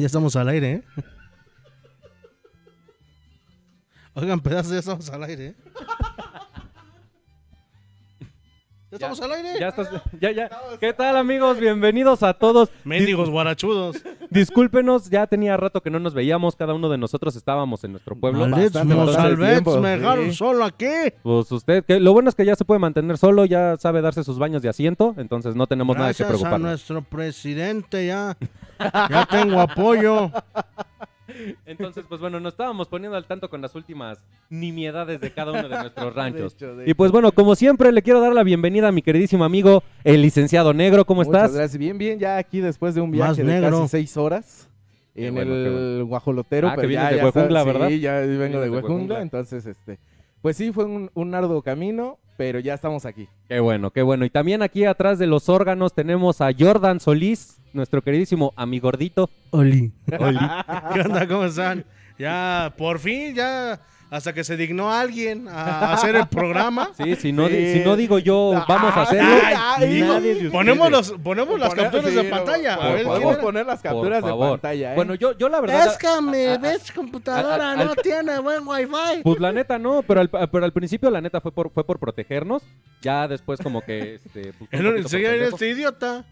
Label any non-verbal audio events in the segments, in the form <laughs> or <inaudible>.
Oigan, ya estamos al aire, ¿eh? Oigan, pedazos, ya estamos al aire, ¿eh? ¿Ya estamos al aire? Ya estás, ya, ya. ¿Qué tal, amigos? Bienvenidos a todos. Mendigos guarachudos. Discúlpenos, ya tenía rato que no nos veíamos. Cada uno de nosotros estábamos en nuestro pueblo. Bastante, bastante tiempo, me dejaron sí. solo aquí. Pues usted, que lo bueno es que ya se puede mantener solo, ya sabe darse sus baños de asiento, entonces no tenemos nada que Gracias a preocuparnos. nuestro presidente ya. Ya tengo apoyo. Entonces, pues bueno, nos estábamos poniendo al tanto con las últimas nimiedades de cada uno de nuestros <laughs> ranchos. De hecho, de Y pues bueno, como siempre, le quiero dar la bienvenida a mi queridísimo amigo, el licenciado Negro. ¿Cómo Muchas estás? gracias. Bien, bien, ya aquí después de un Más viaje de negro. casi seis horas Qué en bueno, el guajolotero. Ah, que pero vienes ya, de ya Huejungla, ¿verdad? Sí, ya vengo de Huejungla. entonces, este, pues sí, fue un, un arduo camino, pero ya estamos aquí. Qué bueno, qué bueno. Y también aquí atrás de los órganos tenemos a Jordan Solís, nuestro queridísimo amigordito. <laughs> Oli. ¿Qué onda? ¿Cómo están? Ya, por fin, ya, hasta que se dignó alguien a hacer el programa. Sí, si no, Sí. si no digo yo, vamos a hacerlo. Ay, ay, nadie de Ponemos, los, ponemos las Poner- capturas sí, de pantalla. por A ver, ¿quién Podemos poner las capturas de pantalla, ¿eh? Bueno, yo, yo la verdad. Es que mi ves computadora al- no tiene buen wifi. Pues la neta no, pero al, pero al principio la neta fue por, fue por protegernos. Ya después como que... Este, pues, <laughs> seguía pendejo, este idiota.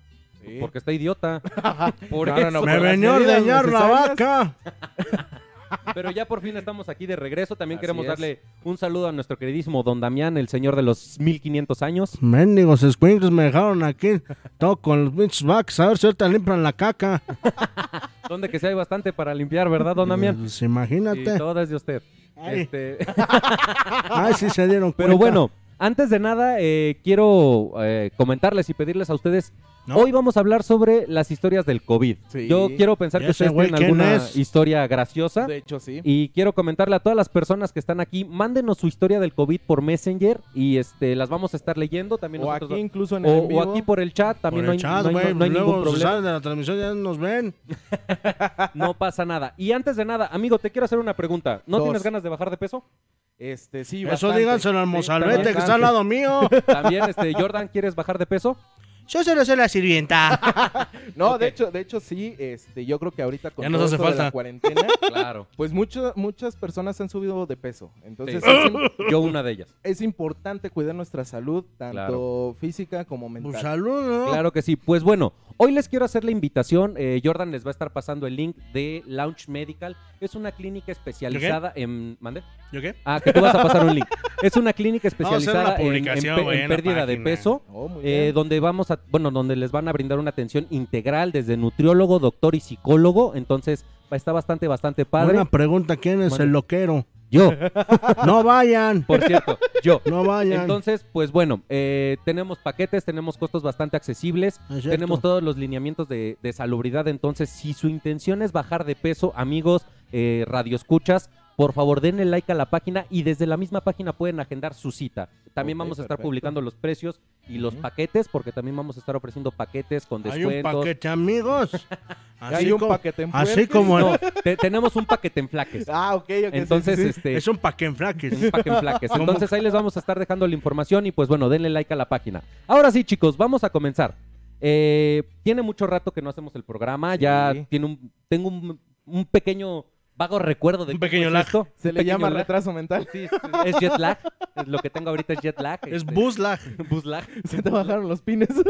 Sí. Porque está idiota. <laughs> Por No, no, no, Me venía a ordeñar la vaca. <laughs> Pero ya por fin estamos aquí de regreso. También Así queremos es. darle un saludo a nuestro queridísimo Don Damián, el señor de los 1500 años. Mendigos squinkles me dejaron aquí. Todo con los pinches. A ver si ahorita limpian la caca. <laughs> Donde que sí hay bastante para limpiar, ¿verdad, Don Damián? Pues Y imagínate. todo es de usted. Ay. Este, <laughs> Ay, sí se dieron cuenta. Pero bueno, antes de nada, eh, quiero eh, comentarles y pedirles a ustedes. ¿No? Hoy vamos a hablar sobre las historias del COVID. Sí. Yo quiero pensar ¿Y que ustedes tienen alguna es? historia graciosa. De hecho, sí. Y quiero comentarle a todas las personas que están aquí, mándenos su historia del COVID por Messenger y este las vamos a estar leyendo también O nosotros- aquí incluso en el o, en o vivo. aquí por el chat, Por también el no hay, chat, no hay- güey. no hay ningún problema. de la transmisión ya nos ven. <laughs> No pasa nada. Y antes de nada, amigo, te quiero hacer una pregunta. ¿No Dos. tienes ganas de bajar de peso? Este, sí, Eso bastante. díganselo al mozalbete que está al lado mío. <laughs> También, este, Jordan, ¿quieres bajar de peso? Yo se lo sé la sirvienta. <laughs> No, de hecho, de hecho sí, este, yo creo que ahorita con Ya nos todo hace esto de falta. la cuarentena, Claro. pues mucho- muchas personas han subido de peso. Entonces Sí. es, im- <laughs> Yo una de ellas. es importante cuidar nuestra salud, tanto Claro. física como mental. Pues salud, ¿no? Claro que sí. Pues bueno, hoy les quiero hacer la invitación. eh, Jordan les va a estar pasando el link de Launch Medical. Es una clínica especializada en... ¿Mande? ¿Yo qué? Ah, que tú vas a pasar un link. <laughs> Es una clínica especializada una en- en, pérdida de peso. Oh, eh, donde vamos a, bueno, donde les van a brindar una atención integral desde nutriólogo, doctor y psicólogo. Entonces, está bastante, bastante padre. Una pregunta, ¿quién es el loquero? Yo, <laughs> No vayan, por cierto, yo. <laughs> no vayan. Entonces, pues bueno, eh, tenemos paquetes, tenemos costos bastante accesibles, Es cierto. tenemos todos los lineamientos de, de salubridad. Entonces, si su intención es bajar de peso, amigos, eh, radioescuchas, por favor denle like a la página y desde la misma página pueden agendar su cita. También vamos a estar perfecto. publicando los precios y los paquetes, porque también vamos a estar ofreciendo paquetes con Hay un descuentos. paquete, amigos. <laughs> Así Hay un como, paquete en así como No, te- tenemos un paquete en flaques. <laughs> Ah, ok, ok. Entonces, sí, sí. este, es un paquete en flaques. un paquete en flaques. Entonces ahí les vamos a estar dejando la información y pues bueno, denle like a la página. Ahora sí, chicos, vamos a comenzar. Eh, tiene mucho rato que no hacemos el programa, ya tiene un, tengo un, un pequeño vago recuerdo de Un pequeño lag. esto. Se le llama lag. retraso mental. Sí, es, jet lag. Lo que tengo ahorita es jet lag. Es este, bus lag. <laughs> bus lag. Se te bajaron los pines. <laughs>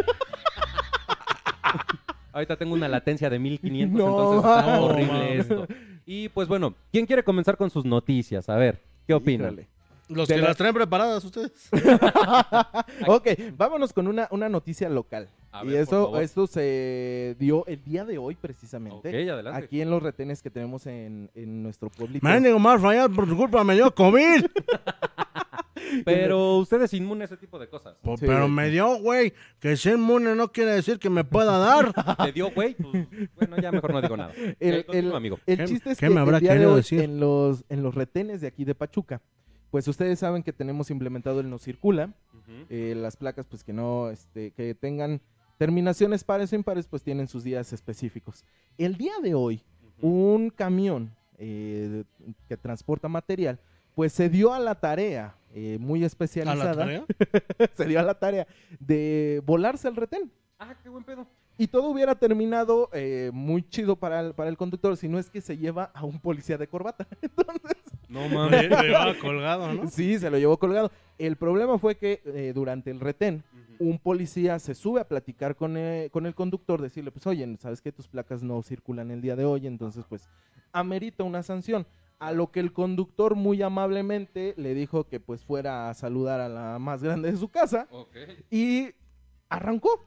Ahorita tengo una latencia de 1500, No, entonces está horrible esto. Y pues bueno, ¿quién quiere comenzar con sus noticias? A ver, ¿qué opinan? Híjole. Los De que la- las traen preparadas ustedes. <laughs> ok, vámonos con una, una noticia local. A y ver, por esto, se dio el día de hoy precisamente. Ok, adelante. Aquí en los retenes que tenemos en, en nuestro pueblito. Mendigo más fallar por tu culpa me dio COVID. <laughs> Pero usted es inmune a ese tipo de cosas. Pues, Sí. Pero me dio, güey. Que ser inmune no quiere decir que me pueda dar. <laughs> ¿Te dio, güey? Pues, bueno, ya mejor no digo nada. El, Eh, el- continúa, amigo. el ¿Qué- chiste es qué que me habrá el día de querido hoy, decir? en los, en los retenes de aquí de Pachuca, pues ustedes saben que tenemos implementado el no circula. eh, las placas pues que no, este, que tengan terminaciones pares o impares pues tienen sus días específicos. El día de hoy, un camión eh, que transporta material pues se dio a la tarea eh, muy ¿A especializada. la tarea? <laughs> se dio a la tarea de volarse el retén. Ah, qué buen pedo. Y todo hubiera terminado eh, muy chido para el, para el conductor, si no es que se lleva a un policía de corbata. <laughs> Entonces, No Lo lle- lo llevaba colgado, ¿no? sí, se lo llevó colgado. El problema fue que eh, durante el retén, un policía se sube a platicar con, eh, con el conductor, decirle, pues oye, sabes que tus placas no circulan el día de hoy, entonces pues amerita una sanción. A lo que el conductor muy amablemente le dijo que pues fuera a saludar a la más grande de su casa y arrancó,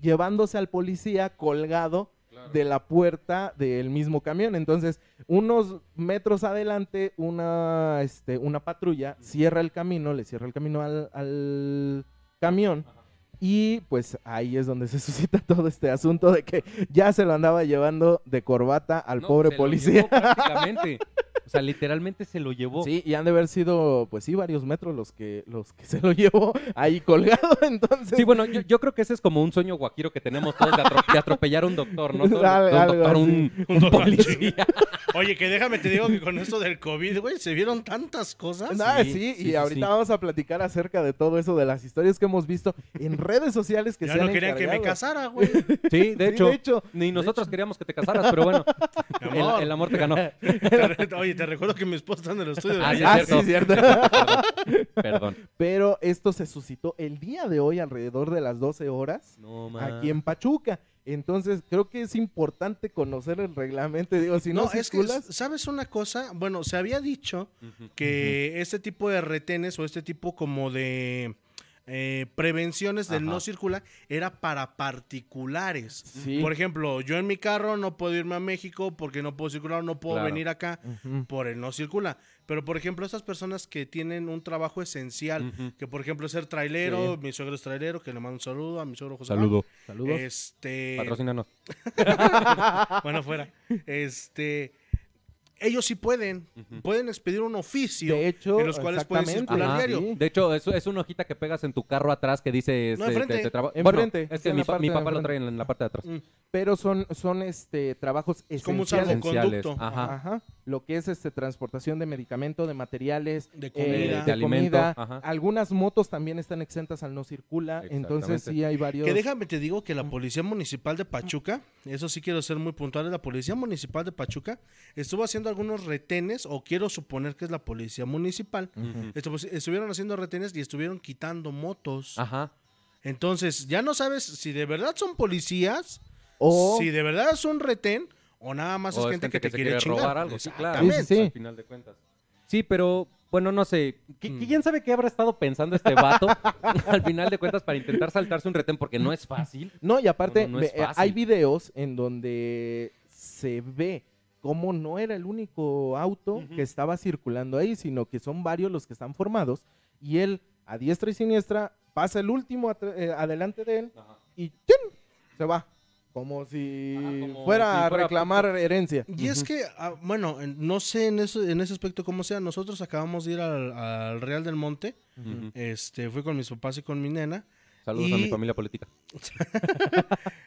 llevándose al policía colgado de la puerta del mismo camión. Entonces, unos metros adelante, una, este, una patrulla cierra el camino, le cierra el camino al, al camión. Y pues ahí es donde se <laughs> suscita todo este asunto de que ya se lo andaba llevando de corbata al No, pobre se lo policía. llevó <laughs> prácticamente. O sea, literalmente se lo llevó. Sí, y han de haber sido, pues sí, varios metros los que, los que se lo llevó ahí colgado. <laughs> Entonces, Sí, bueno, yo, yo creo que ese es como un sueño guajiro que tenemos todos de, atro- de atropellar a un doctor, ¿no? Todo- Algo- un algo doctor, un, Un un doctor, policía. Oye, que déjame te digo que con esto del COVID, güey, se vieron tantas cosas. Ah, Sí, sí, sí, y sí, ahorita sí. vamos a platicar acerca de todo eso, de las historias que hemos visto en redes sociales que Ya se han no querían que me encargado. casara, <laughs> güey. Sí, de Sí, hecho. de hecho. Ni nosotros queríamos que te casaras, pero bueno, <laughs> el, amor. el amor te ganó. <laughs> Oye, te recuerdo que mi esposa está en el estudio. Ah, de sí, Ah, cierto. sí, cierto. Perdón. Pero esto se suscitó el día de hoy alrededor de las 12 horas No, aquí en Pachuca. Entonces, creo que es importante conocer el reglamento. Digo, si no, No, es que, circulas, ¿sabes una cosa? Bueno, se había dicho que este tipo de retenes o este tipo como de eh, prevenciones del Ajá. no circula era para particulares. Sí. Por ejemplo, yo en mi carro no puedo irme a México porque no puedo circular, no puedo Claro. venir acá por el no circula. Pero, por ejemplo, esas personas que tienen un trabajo esencial, que por ejemplo ser trailero, Sí. mi suegro es trailero, que le mando un saludo a mi suegro José. Saludo. Saludos. Este, Patrocínanos. <laughs> bueno, fuera. Este, ellos sí pueden, pueden expedir un oficio de hecho, en los cuales pueden exactamente. circular Ajá. diario. Sí. De hecho, es, es una hojita que pegas en tu carro atrás que dice... No, este, enfrente. Enfrente, es que mi, pa- papá lo trae en, la parte de atrás. Mm. Pero son, son este, trabajos Es como un esenciales. salvoconducto. Esenciales. Ajá. Ajá. Lo que es este transportación de medicamento, de materiales, De eh, comida. De comida. ajá. Algunas motos también están exentas al no circula. Entonces sí hay varios. Que déjame te digo que la Policía Municipal de Pachuca, eso sí quiero ser muy puntual, la Policía Municipal de Pachuca estuvo haciendo algunos retenes, o quiero suponer que es la Policía Municipal, estu- estuvieron haciendo retenes y estuvieron quitando motos. Ajá. Entonces, ya no sabes si de verdad son policías, O si de verdad es un retén, o nada más O es gente que, te quiere, chingar. robar algo. Sí, claro. Sí, sí, sí. Al final de cuentas. Sí, pero bueno, no sé. ¿Qui- Mm. ¿Quién sabe qué habrá estado pensando este vato <laughs> al final de cuentas para intentar saltarse un retén? Porque no es fácil. No, y aparte, No, no, eh, fácil. hay videos en donde se ve cómo no era el único auto que estaba circulando ahí, sino que son varios los que están formados. Y él, a diestra y siniestra, pasa el último eh, adelante de él y ¡chin! se va. Como si Ajá, como fuera si a fuera reclamar herencia. Y es que, ah, bueno, en- no sé en, eso, en ese aspecto cómo sea. Nosotros acabamos de ir al, al Real del Monte. Este, fui con mis papás y con mi nena. Saludos a mi familia política. <laughs>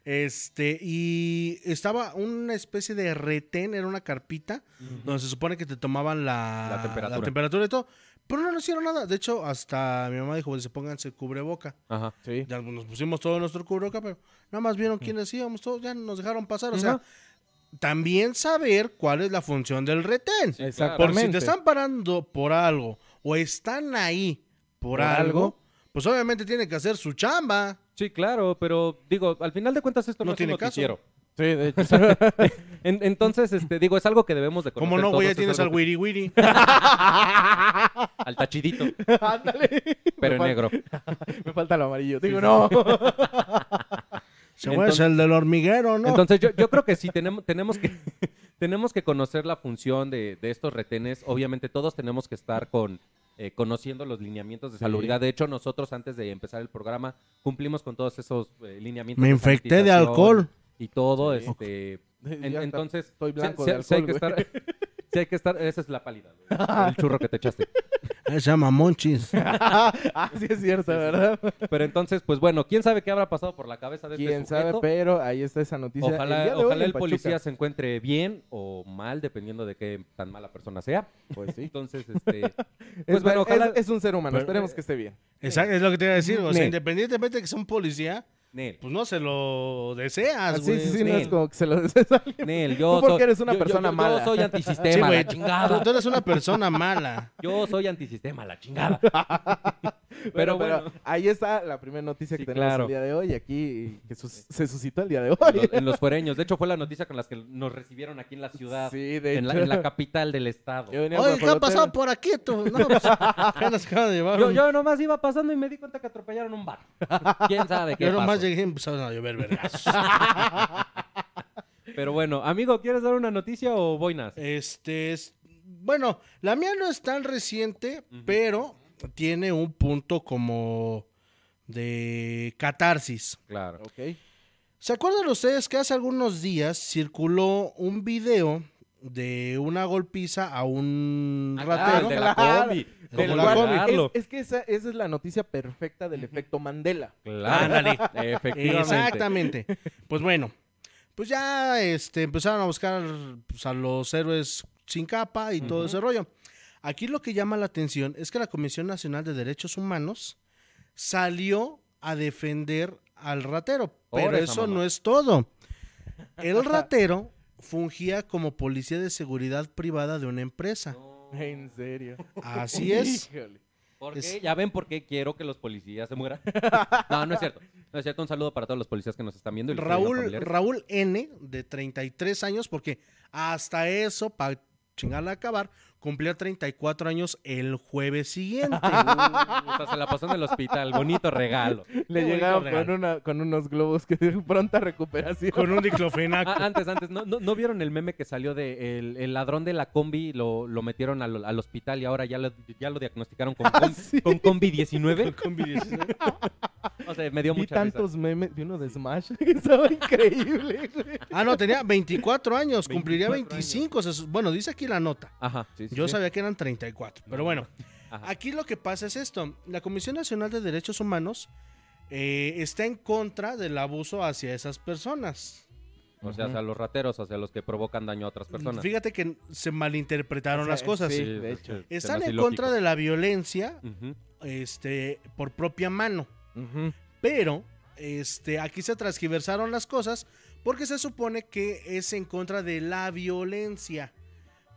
Este, y estaba una especie de retén, era una carpita, donde se supone que te tomaban la, La temperatura. temperatura y todo. Pero no nos hicieron nada. De hecho, hasta mi mamá dijo, "Pues, se pónganse cubreboca. Ajá. Sí. Ya nos pusimos todo nuestro cubreboca, pero nada más vieron quiénes íbamos, todos ya nos dejaron pasar. O sea, también saber cuál es la función del retén. Sí, Exacto. Por si Exactamente. te están parando por algo o están ahí por, Por algo, algo. pues obviamente tiene que hacer su chamba. Sí, claro, pero digo, al final de cuentas esto no, No es tiene un caso. Sí, de hecho. <laughs> En- entonces, este, digo, es algo que debemos de conocer Como no, güey, ya todos, es tienes al algo que- wiri wiri. <laughs> al tachidito, Ándale. pero en Me fal- negro. <laughs> Me falta lo amarillo. Digo, no. Se es el del hormiguero, ¿no? Entonces yo, yo creo que sí tenemos, tenemos que tenemos que conocer la función de, de estos retenes. Obviamente todos tenemos que estar con eh, conociendo los lineamientos de Sí. salubridad. De hecho, nosotros antes de empezar el programa cumplimos con todos esos eh, lineamientos. Me de infecté de sanitización alcohol. Y todo, Sí. este <laughs> en- Ya está. entonces estoy blanco de sí hay que estar <laughs> sí hay que estar, esa es la pálida, güey, el <laughs> churro que te echaste. Se llama Monchis. ah, sí es cierto, ¿verdad? Pero entonces, pues bueno, quién sabe qué habrá pasado por la cabeza de este Quién sabe, sujeto? pero ahí está esa noticia. Ojalá, día de hoy ojalá en el policía se encuentre bien o mal, dependiendo de qué tan mala persona sea. Pues sí. Entonces, este, Es, pues bueno, es- ojalá. es un ser humano, Pero, esperemos eh, que esté bien. Exacto, es lo que te iba a decir. O sea, independientemente de que sea un policía, Nel. pues no se lo deseas, Ah, sí, güey. sí, sí, no es sí. como que se lo desees a alguien. Nel, yo <laughs> Tú porque soy- eres una yo- yo- persona yo- mala. Yo soy Sí, antisistema, güey. la chingada. Tú, tú eres una persona mala. Yo soy antisistema, la chingada. <laughs> Pero, Pero pero bueno. ahí está la primera noticia Sí, que tenemos claro. el día de hoy, aquí que sus- se suscitó el día de En hoy. los, en los fuereños. De hecho, fue la noticia con las que nos recibieron aquí en la ciudad. Sí, de en, la, hecho. en la capital del estado. Yo venía Oye, ¿qué ha pasado por aquí tú? No, pues, de Yo, yo nomás iba pasando y me di cuenta que atropellaron un bar. ¿Quién sabe qué Yo nomás pasó? llegué y empezaron a llover vergas. <laughs> Pero bueno, amigo, ¿quieres dar una noticia o boinas? Este es. Bueno, la mía no es tan reciente, pero tiene un punto como de catarsis. Claro. Ok. ¿Se acuerdan ustedes que hace algunos días circuló un video de una golpiza a un Ah, ratero? claro, de la Claro. combi. Como la combi. Es, es que esa, esa es la noticia perfecta del efecto Mandela. Claro. Efectivamente. Exactamente. Pues bueno, pues ya este, empezaron a buscar pues, a los héroes sin capa y todo ese rollo. Aquí lo que llama la atención es que la Comisión Nacional de Derechos Humanos salió a defender al ratero, pero eso no es todo. El ratero fungía como policía de seguridad privada de una empresa. En serio. Así <laughs> es. Híjole. ¿Por qué? Es- Ya ven por qué quiero que los policías se mueran. <laughs> no, no es cierto. No es cierto. Un saludo para todos los policías que nos están viendo. y Raúl. Raúl N, de 33 años, porque hasta eso, para chingarla a acabar, cumplía 34 años el jueves <laughs> siguiente. Uh, o sea, se la pasó en el hospital. Bonito regalo. Le llegaron con, una, con unos globos que de pronta recuperación. con un <laughs> diclofenaco. Ah, antes, antes, ¿no, no, no vieron el meme que salió de el, el ladrón de la combi? Lo, lo metieron al, al hospital y ahora ya lo, ya lo diagnosticaron con, <laughs> sí. con combi 19. Con videos. O sea, me dio Vi mucha tantos memes de uno de Smash que estaba increíble. ah, no, tenía 24 años, cumpliría 24 25. se su- bueno, dice aquí la nota. Ajá. sí, sí, Yo sí. sabía que eran 34, pero bueno. <laughs> Ajá. Aquí lo que pasa es esto. La Comisión Nacional de Derechos Humanos eh, está en contra del abuso hacia esas personas. O sea, hacia los rateros, hacia los que provocan daño a otras personas. Fíjate que se malinterpretaron O sea, las cosas. sí. de hecho. Están en contra de la violencia este, por propia mano. Pero este, aquí se transgiversaron las cosas porque se supone que es en contra de la violencia.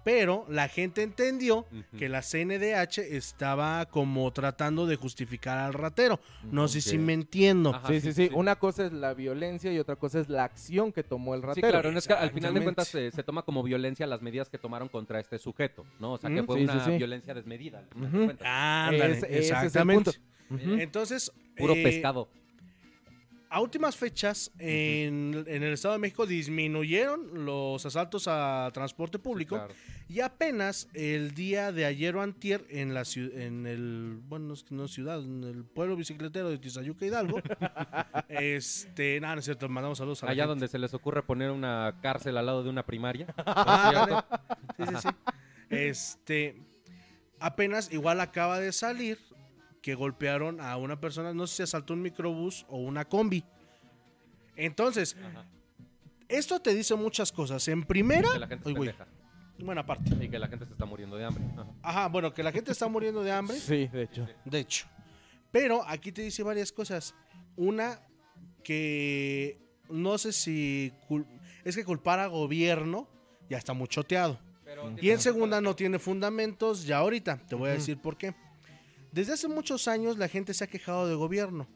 Pero la gente entendió que la CNDH estaba como tratando de justificar al ratero. No sé si me entiendo. Ajá, Sí, sí, sí. Una cosa es la violencia y otra cosa es la acción que tomó el Sí, ratero. claro, no es que al final de cuentas se, se toma como violencia las medidas que tomaron contra este sujeto, ¿no? O sea, que Mm, fue sí, una sí, sí. violencia desmedida. al final Ujú. de cuentas. Ándale, Ese- ese es el exactamente. Entonces, Puro eh, pescado. A últimas fechas, en, en el Estado de México disminuyeron los asaltos a transporte público. Sí, claro. Y apenas el día de ayer o antier en la en el bueno no es- ciudad, en el pueblo bicicletero de Tizayuca Hidalgo. <laughs> este, nada, no es cierto, mandamos saludos a la Allá gente. donde se les ocurre poner una cárcel al lado de una primaria. <laughs> Sí, sí, sí. Este, apenas igual acaba de salir que golpearon a una persona, no sé si asaltó un microbús o una combi. Entonces, Ajá. esto te dice muchas cosas. En primera, Que la gente pendeja. buena parte. Y que la gente se está muriendo de hambre. Ajá. Ajá, bueno, que la gente está muriendo de hambre. <laughs> Sí, de hecho. De hecho. Pero aquí te dice varias cosas. Una que no sé si es que culpar a gobierno ya está muy choteado. Y en segunda no tiene fundamentos. Ya ahorita te voy a decir por qué. Desde hace muchos años la gente se ha quejado de gobierno.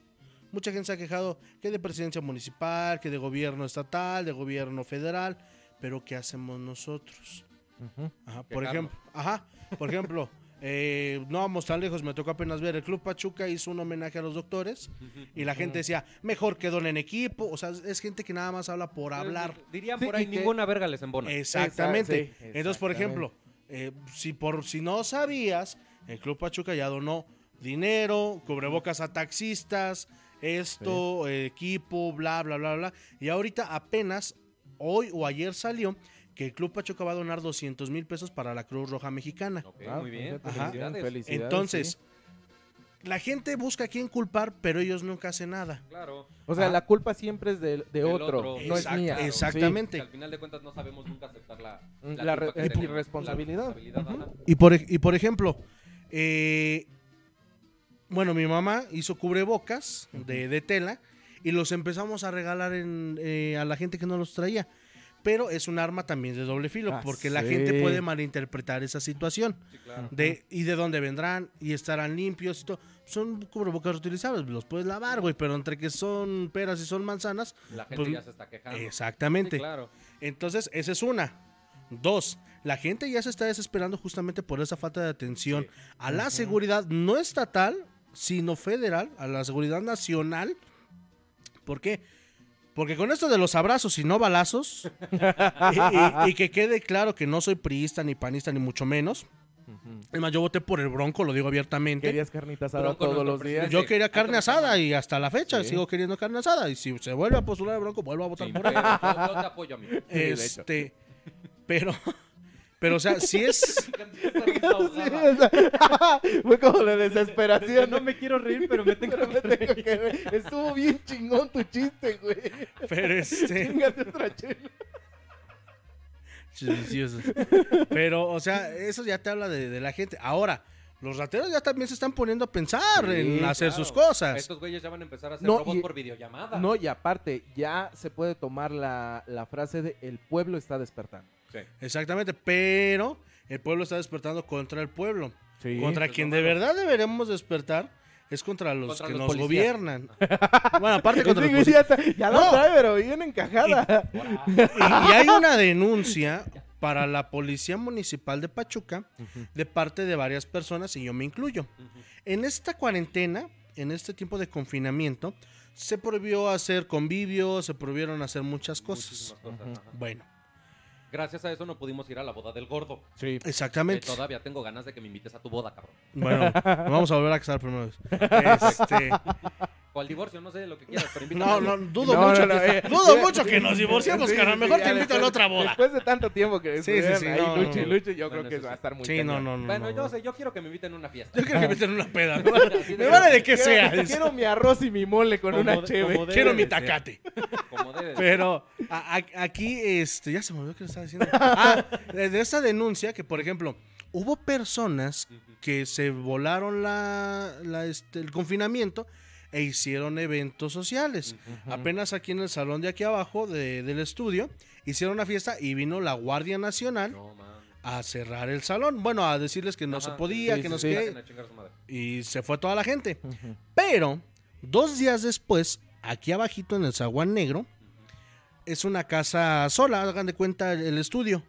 Mucha gente se ha quejado que de presidencia municipal, que de gobierno estatal, de gobierno federal. Pero ¿qué hacemos nosotros? Ujú. Ajá, por ejemplo, ajá, por ejemplo, <laughs> eh, no vamos tan lejos, me tocó apenas ver, el Club Pachuca hizo un homenaje a los doctores y la gente decía, mejor que donen equipo, o sea, es gente que nada más habla por hablar. Dirían Sí, por ahí, y que- ninguna verga les embona. Exactamente. Esa- sí, Entonces, por exactamente. ejemplo, eh, si por si no sabías, el Club Pachuca ya donó dinero, cubrebocas a taxistas, esto, eh, equipo, bla, bla, bla, bla. Y ahorita apenas, hoy o ayer salió que el Club Pachuca va a donar 200 mil pesos para la Cruz Roja Mexicana. Ah, muy bien. Felicidades. felicidades, Entonces, sí. la gente busca a quién culpar, pero ellos nunca hacen nada. Claro. O sea, Ah. la culpa siempre es de, otro, otro. no Exact- es mía. exactamente. Al final de cuentas no sabemos nunca aceptar la, La re- culpa que eh, responsabilidad. la responsabilidad, ajá. Y por, y por ejemplo, eh, bueno, mi mamá hizo cubrebocas de, de tela y los empezamos a regalar en, eh, a la gente que no los traía. Pero es un arma también de doble filo, Ah, porque la gente puede malinterpretar esa situación. Sí, claro. De, y de dónde vendrán y estarán limpios y todo. Son cubrebocas reutilizables, los puedes lavar, güey, pero entre que son peras y son manzanas, La gente Pues, ya se está quejando. exactamente. Sí, claro. Entonces, esa es una. Dos, la gente ya se está desesperando justamente por esa falta de atención a la seguridad no estatal, sino federal, a la seguridad nacional. ¿Por qué? Porque con esto de los abrazos y no balazos, y, y- y que quede claro que no soy priista, ni panista, ni mucho menos. Es más, yo voté por el Bronco, lo digo abiertamente. Querías carnita asada Bronco, todos los días. Yo quería carne asada y hasta la fecha Sí. sigo queriendo carne asada. Y si se vuelve a postular el Bronco, vuelvo a votar por él. yo, yo te apoyo, amigo. de hecho. Este, pero, pero, o sea, si es. Sí, o sea, Fue como la desesperación. No me quiero reír, pero me tengo Pero me que tengo que ver. Estuvo bien chingón tu chiste, güey. Pero este. Chingate otra chela. Pero, o sea, eso ya te habla de, de la gente. Ahora, los rateros ya también se están poniendo a pensar Sí, en hacer Claro. sus cosas. Estos güeyes ya van a empezar a hacer No, robos y- por videollamada. No, y aparte, ya se puede tomar la, la frase de el pueblo está despertando. Sí. Exactamente, pero el pueblo está despertando contra el pueblo. Sí. contra quien de verdad deberíamos despertar es contra los Contra que los nos policías. gobiernan. <laughs> bueno, aparte contra los policías. ya, ya No. la trae, pero bien encajada. Y, y hay una denuncia para la Policía Municipal de Pachuca de parte de varias personas y yo me incluyo. En esta cuarentena, en este tiempo de confinamiento, se prohibió hacer convivios, se prohibieron hacer muchas cosas. Cosas, ajá. Bueno, Gracias a eso no pudimos ir a la boda del gordo. Sí. Que exactamente. todavía tengo ganas de que me invites a tu boda, cabrón. Bueno, <laughs> vamos a volver a casar primero. Este, O al divorcio, no sé lo que quieras, pero invítame. no, no, dudo No, mucho. no, no, que, eh, dudo mucho que nos divorciemos, Sí, cara. sí, Mejor ya te invito a la después- otra boda. Después de tanto tiempo que Sí, sí, estuvieron sí, ahí no, y no. luche, yo Bueno, creo que eso va a sí. estar muy Sí, no, cañón. no, no. Bueno, no, yo no. sé, yo quiero que me inviten a una fiesta. Yo quiero que me <laughs> metan una peda. <laughs> Me Así me de- vale de Quiero- sea. <laughs> Quiero mi arroz y mi mole con Como una cheve. como de- Quiero mi tacate. Como debe de ser. Pero a- a- aquí, este, ya se me olvidó que le estaba diciendo. Ah, de, de esa denuncia que, por ejemplo, hubo personas que se volaron la, la, este, el confinamiento e hicieron eventos sociales. Apenas aquí en el salón de aquí abajo de- del estudio hicieron una fiesta y vino la Guardia Nacional No, a cerrar el salón. Bueno, a decirles que no Ajá, se podía, sí, que no sí. sé qué. Y se fue toda la gente. Pero, dos días después, aquí abajito en el zaguán negro, es una casa sola, hagan de cuenta el, estudio.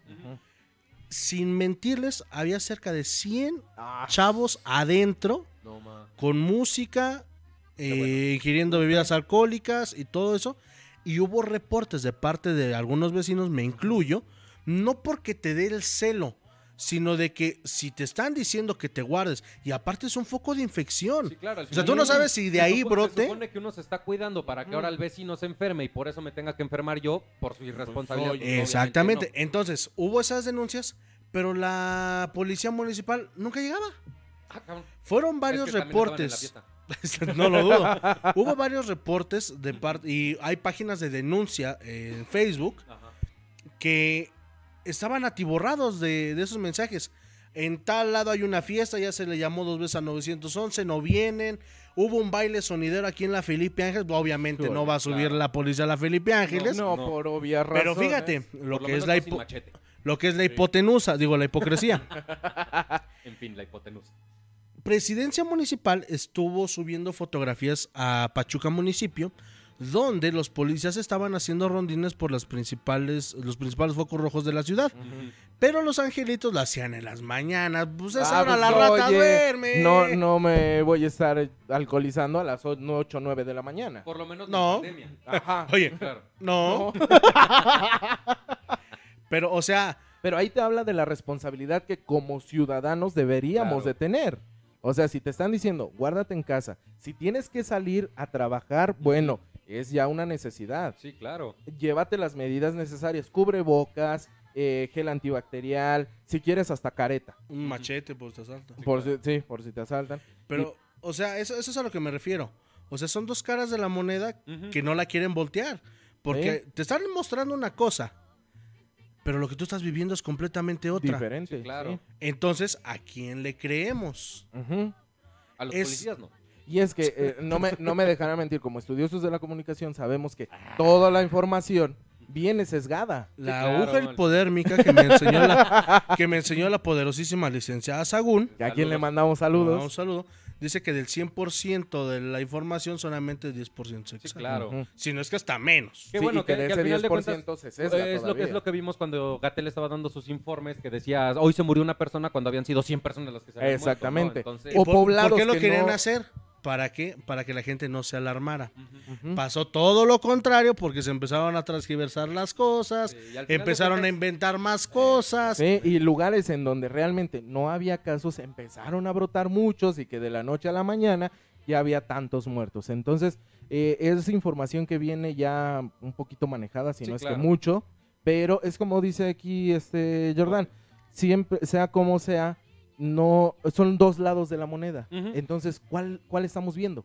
Sin mentirles, había cerca de 100 Ah, chavos adentro, No, con música, eh, bueno. ingiriendo bebidas alcohólicas y todo eso. Y hubo reportes de parte de algunos vecinos, me incluyo, no porque te dé el celo, sino de que si te están diciendo que te guardes, y aparte es un foco de infección. Sí, claro, al O sea, tú no sabes si de se ahí brote. Se supone que uno se está cuidando para que ahora el vecino se enferme y por eso me tenga que enfermar yo por su irresponsabilidad. Pues, obviamente Exactamente. no. Entonces, hubo esas denuncias, pero la policía municipal nunca llegaba. Ah. Fueron Es varios que reportes. Fiesta. <laughs> no lo dudo. Hubo varios reportes de parte y hay páginas de denuncia en Facebook Ajá. que estaban atiborrados de, de esos mensajes. En tal lado hay una fiesta, ya se le llamó dos veces a 911, no vienen. Hubo un baile sonidero aquí en la Felipe Ángeles. Obviamente no va a subir Claro. la policía a la Felipe Ángeles. no, No. por obvias razones. pero fíjate, lo lo que, machete. lo que es la hipotenusa, digo, la hipocresía. <laughs> En fin, la hipotenusa. Presidencia Municipal estuvo subiendo fotografías a Pachuca Municipio, donde los policías estaban haciendo rondines por las principales, los principales focos rojos de la ciudad. Pero los angelitos lo hacían en las mañanas. Pues esa Ah, hora pues, la rata oye, duerme. No, no me voy a estar alcoholizando a las 8 o 9 de la mañana. Por lo menos No. no. pandemia. Ajá. <laughs> Oye, Claro. no. No. <laughs> Pero, o sea, Pero ahí te habla de la responsabilidad que como ciudadanos deberíamos Claro. de tener. O sea, si te están diciendo, guárdate en casa, si tienes que salir a trabajar, bueno, es ya una necesidad. Sí, claro. Llévate las medidas necesarias, cubre bocas, eh, gel antibacterial, si quieres hasta careta. un machete, pues te asalta. por si, sí, por si te asaltan. Pero, o sea, eso, eso es a lo que me refiero. O sea, son dos caras de la moneda que no la quieren voltear. Porque te están mostrando una cosa, pero lo que tú estás viviendo es completamente otra. Diferente. Sí, claro. sí. Entonces, ¿a quién le creemos? Ujú. A los Es- policías no. Y es que eh, no, me, no me dejarán mentir, como estudiosos de la comunicación sabemos que toda la información viene sesgada. La claro, aguja man. hipodérmica que me enseñó la, que me enseñó la poderosísima licenciada Sagún. ¿A quién le Saludos. mandamos saludos? Un saludo. Dice que del 100% de la información solamente el 10% se Sí, exacto. claro. Ujú. Si no es que hasta menos. Qué Sí, bueno y que que, de que al ese final de 10% cuentas se sesga es lo que es lo que vimos cuando Gatel estaba dando sus informes que decía hoy se murió una persona cuando habían sido 100 personas las que se habían muerto", ¿no? Exactamente. Entonces, O ¿Por, poblados ¿Por qué lo que querían no- hacer? ¿Para qué? Para que la gente no se alarmara. Pasó todo lo contrario porque se empezaron a transgiversar las cosas, empezaron a inventar más cosas. Sí, y lugares en donde realmente no había casos empezaron a brotar muchos y que de la noche a la mañana ya había tantos muertos. Entonces, eh, es información que viene ya un poquito manejada, si Sí, no es claro. que mucho, pero es como dice aquí este Jordan, siempre, sea como sea, no son dos lados de la moneda. Entonces, ¿cuál, ¿cuál estamos viendo?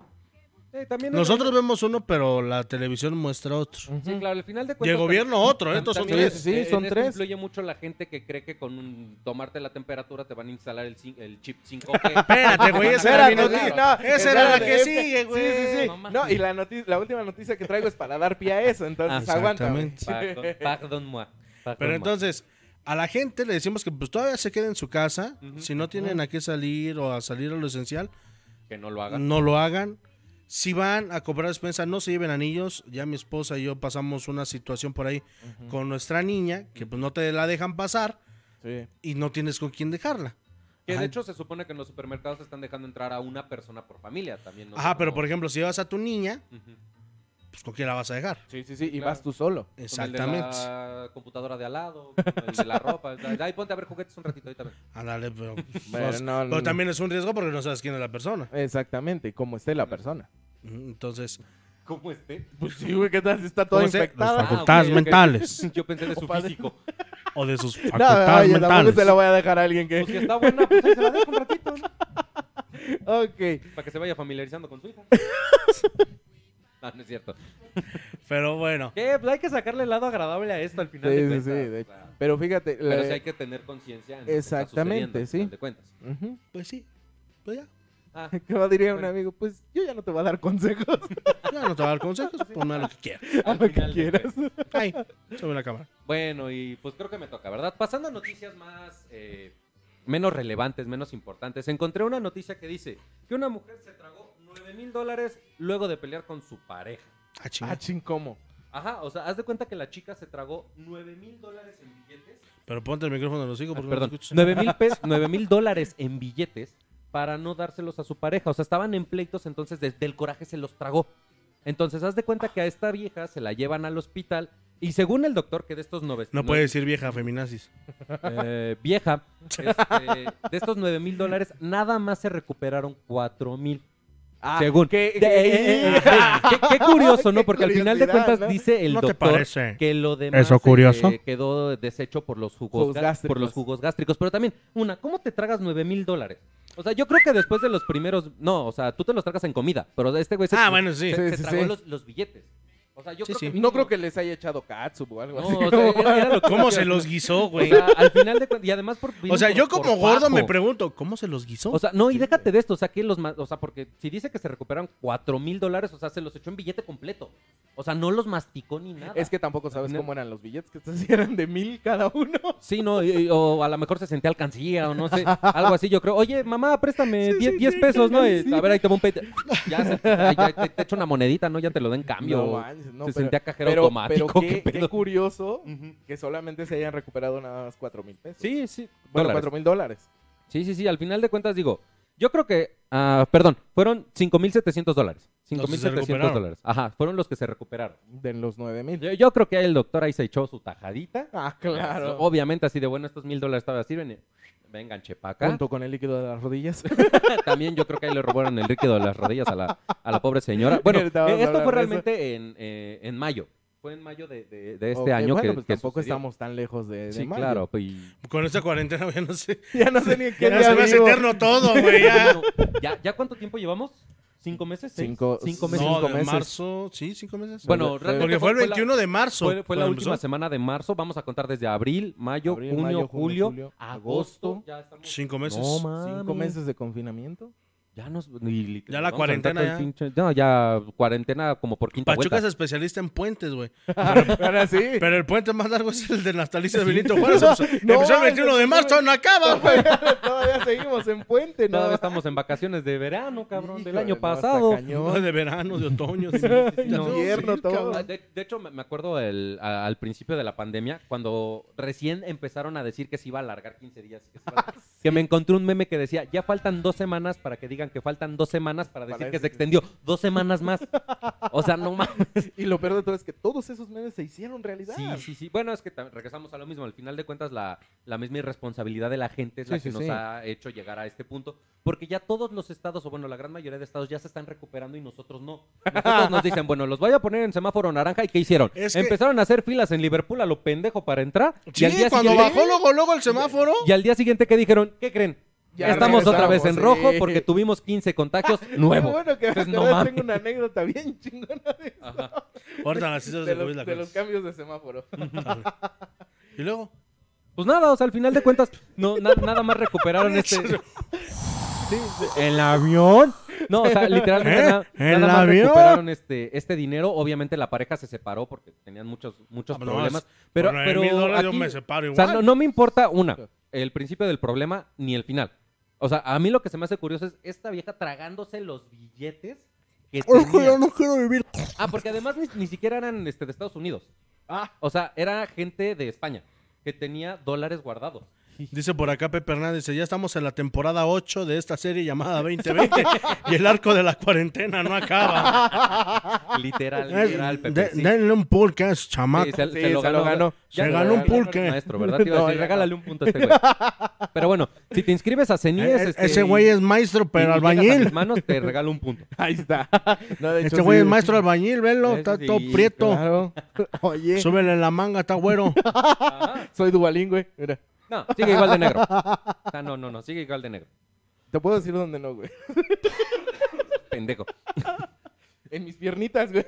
eh, también Nosotros vemos uno, pero la televisión muestra otro. Sí, claro, al final de Y cuentas. el gobierno otro, ¿eh? estos son tres. Sí, eh, son esto tres. influye mucho la gente que cree que con un, tomarte la temperatura te van a instalar el, cin- el chip 5G. <laughs> Espérate, güey, esa era mi noticia. no, esa era la que es que- sigue, güey. Sí, sí, sí. No y la, noti- la última noticia que traigo es para dar pie a eso, entonces Ah, aguanta. exactamente. <laughs> Pardon- Pardon-moi. Pero entonces, a la gente le decimos que pues todavía se quede en su casa. Si no tienen a qué salir o a salir a lo esencial, Que no lo hagan. no lo hagan. Si van a comprar despensa, no se lleven anillos. Ya mi esposa y yo pasamos una situación por ahí con nuestra niña, que pues no te la dejan pasar Sí. y no tienes con quién dejarla. Que Ajá. de hecho se supone que en los supermercados están dejando entrar a una persona por familia también. no Ajá, pero por ejemplo, si llevas a tu niña. Pues con quién la vas a dejar. Sí, sí, sí, y Claro. vas tú solo. Con el de Exactamente. la computadora de al lado, <laughs> con el de la ropa. Ahí ponte a ver juguetes un ratito ahorita. ven. Ándale, pero, <laughs> Bueno, pues, no, pero no. también es un riesgo porque no sabes quién es la persona. Exactamente, como esté la persona. Entonces, ¿Cómo esté? Pues sí, güey, ¿qué tal está toda ¿cómo se- infectada? Las facultades ok, ok. mentales <laughs> Yo pensé de su físico. o de sus No, facultades oye, tampoco mentales. se la voy a dejar a alguien que... Pues si está buena, pues ahí se la dejo un ratito, ¿no? ok. Para que se vaya familiarizando con su hija. <laughs> No, no es cierto. <laughs> Pero bueno, ¿Qué? Pues hay que sacarle el lado agradable a esto al final Sí, de sí, cuentas. sí, de Pero fíjate... Pero la- sí hay que tener conciencia Exactamente, sí. final de cuentas. Pues sí. Pues ya. Ah, <laughs> ¿Qué va diría un Bueno. amigo? Pues yo ya no te voy a dar consejos. Ya no te voy a dar consejos, ponme a lo que quieras. a lo que quieras. Ahí, sube la cámara. Bueno, y pues creo que me toca, ¿verdad? Pasando a noticias más, eh, menos relevantes, menos importantes. Encontré una noticia que dice que una mujer se tragó 9 mil dólares luego de pelear con su pareja. Ah, chinga. Ah, ching, ¿cómo? Ajá, o sea, haz de cuenta que la chica se tragó 9 mil dólares en billetes. Pero ponte el micrófono en los hijos Ah, porque perdón, no te escuchas. 9 mil <laughs> pes- 9 mil dólares en billetes para no dárselos a su pareja. O sea, estaban en pleitos, entonces desde el coraje se los tragó. Entonces, haz de cuenta que a esta vieja se la llevan al hospital y según el doctor, que de estos 9 No puede decir vieja feminazis. eh, vieja, <laughs> este, de estos 9 mil dólares, nada más se recuperaron 4 mil. Ah, según. ¿qué- De- qué- <laughs> eh, eh, qué, qué curioso, ¿no? Porque al final de cuentas ¿no? dice el ¿No te doctor que lo demás eso curioso? eh, quedó deshecho por los jugos, gástricos. por los jugos gástricos. Pero también, una, ¿cómo te tragas 9 mil dólares? O sea, yo creo que después de los primeros, no, o sea, tú te los tragas en comida, pero este güey se, Ah, bueno, sí. se, Sí, se sí, tragó sí. Los, los billetes. O sea, yo Sí, creo sí. que No creo que les haya echado catsup o algo No, así. o sea, <laughs> era, era lo <laughs> que ¿Cómo se los guisó, O güey? sea, al final de cuentas, y además por... O sea, yo como gordo me pregunto, ¿cómo se los guisó? O sea, no, y déjate de esto, o sea, que los o sea, porque si dice que se recuperan cuatro mil dólares, o sea, se los echó en billete completo. O sea, no los masticó ni nada. Es que tampoco sabes No. cómo eran los billetes, que estos <laughs> eran de mil cada uno. Sí, no, y- y- o a lo mejor se sentía alcancía, o no sé, algo así, yo creo. Oye, mamá, préstame 10 10 pesos, ¿no? Y, A ver, ahí te va un pe... Ya, se, ay, ya te, te echo una monedita, ¿no? Ya te lo den cambio. No o <laughs> no, se pero- sentía cajero pero, automático. Pero ¿qué qué, qué pedo? curioso que solamente se hayan recuperado nada más cuatro mil pesos. Sí, sí. Bueno, dólares. cuatro mil dólares. Sí, sí, sí. Al final de cuentas, digo, yo creo que, ah, perdón, fueron 5.700 dólares. Que se 5.700 recuperaron. dólares. Ajá, fueron los que se recuperaron. De los nueve mil. Yo, yo creo que ahí el doctor ahí se echó su tajadita. Ah, claro. Obviamente, así de bueno, estos mil dólares todavía sirven. y Vengan, chepaca. Junto con el líquido de las rodillas. <laughs> También yo creo que ahí le robaron el líquido de las rodillas a la, a la pobre señora. <laughs> Bueno, Ahorita vamos eh, a esto hablar fue de eso. realmente en, eh, en mayo. Fue en mayo de, de- de este año bueno, que, pues que tampoco sucedió. estamos tan lejos de, de Sí, mayo. claro. pues, y- Con esta cuarentena <laughs> ya no sé. Ya no sé ni en qué Ya día se me hace eterno todo, güey. Ya. <laughs> Bueno, ¿ya, ¿Ya cuánto tiempo llevamos? ¿Cinco meses? ¿Seis? Cinco- ¿Cinco meses? No, cinco de meses. marzo, sí, cinco meses. Bueno, porque fue el la- 21 de marzo. Fue, fue la última empezó. semana de marzo. Vamos a contar desde abril, mayo, Abril, junio, mayo, julio, julio, agosto. agosto. Ya estamos- Cinco meses. No. Cinco meses de confinamiento. Ya nos... ni literal, Ya la cuarentena ya. pinche- no, ya cuarentena como por quinta Pachuca es especialista en puentes, güey. <laughs> Ahora sí. Pero el puente más largo es el de Natalicio de Benito Juárez. <laughs> Empezó, No, empezó el ese 21 de no marzo, no acaba, güey. Todavía, <laughs> todavía seguimos en puente, ¿no? Todavía estamos en vacaciones de verano, cabrón, del año no, pasado. De verano, de otoño. de No, invierno, todo. Ah, De, de hecho, me me acuerdo el- a- al principio de la pandemia, cuando recién empezaron a decir que se iba a alargar 15 días. Que, se iba a- que me encontré un meme que decía, ya faltan dos semanas para que digan que faltan dos semanas para decir que se extendió dos semanas más. O sea, no mames. <laughs> Y lo peor de todo es que todos esos memes se hicieron realidad. Sí, sí, sí. Bueno, es que regresamos a lo mismo. Al final de cuentas, la, la misma irresponsabilidad de la gente es la Sí, que sí, nos sí. ha hecho llegar a este punto. Porque ya todos los estados, o bueno, la gran mayoría de estados ya se están recuperando y nosotros no. Nosotros nos dicen, bueno, los voy a poner en semáforo naranja. ¿Y qué hicieron? Es que- Empezaron a hacer filas en Liverpool a lo pendejo para entrar. y Sí, al día cuando siguiente- bajó luego, luego el semáforo. Y al día siguiente, ¿qué dijeron? ¿Qué creen? Ya Estamos otra vez en rojo porque tuvimos 15 contagios <laughs> nuevos. bueno que Entonces, no mames. tengo una anécdota bien chingona de, Ajá. Ahorita las citas de de los, de los cambios de semáforo. <laughs> Y luego. Pues nada, o sea, al final de cuentas, no, na- nada más recuperaron <laughs> este. ¿El avión? No, o sea, literalmente ¿Eh? na- ¿El nada más avión? recuperaron este, este dinero. Obviamente la pareja se separó porque tenían muchos, muchos Ah, no, problemas. pero, pero dólares yo aquí- me separo o sea, igual. no, no me importa una, el principio del problema ni el final. O sea, a mí lo que se me hace curioso es esta vieja tragándose los billetes que tenía. no quiero vivir. Ah, porque además ni, ni siquiera eran este, de Estados Unidos. Ah, O sea, era gente de España que tenía dólares guardados. <laughs> Dice por acá Pepe Hernández, ya estamos en la temporada 8 de esta serie llamada 2020 y el arco de la cuarentena no acaba. <laughs> Literal, literal, Pepe. de- sí. Denle un pulque a ese chamaco. Sí, se, Sí, se lo se lo ganó. ganó. Se no, ganó un pulque. Maestro, ¿verdad? Te iba a No, decir, ya regálale un punto a este güey. Pero bueno, si te inscribes a CENIES... Eh, este, ese güey es maestro, pero y llegas a albañil. mis manos, te regalo un punto. <laughs> ahí está. No, de hecho, Este güey sí. es maestro albañil, velo, está sí, todo prieto. Claro. Oye, Súbele la manga, está güero. Soy dubalín, güey. Mira, No, sigue igual de negro. <laughs> O sea, no, no, no, sigue igual de negro. te puedo decir dónde no, güey. Pendejo. <laughs> En mis piernitas, güey.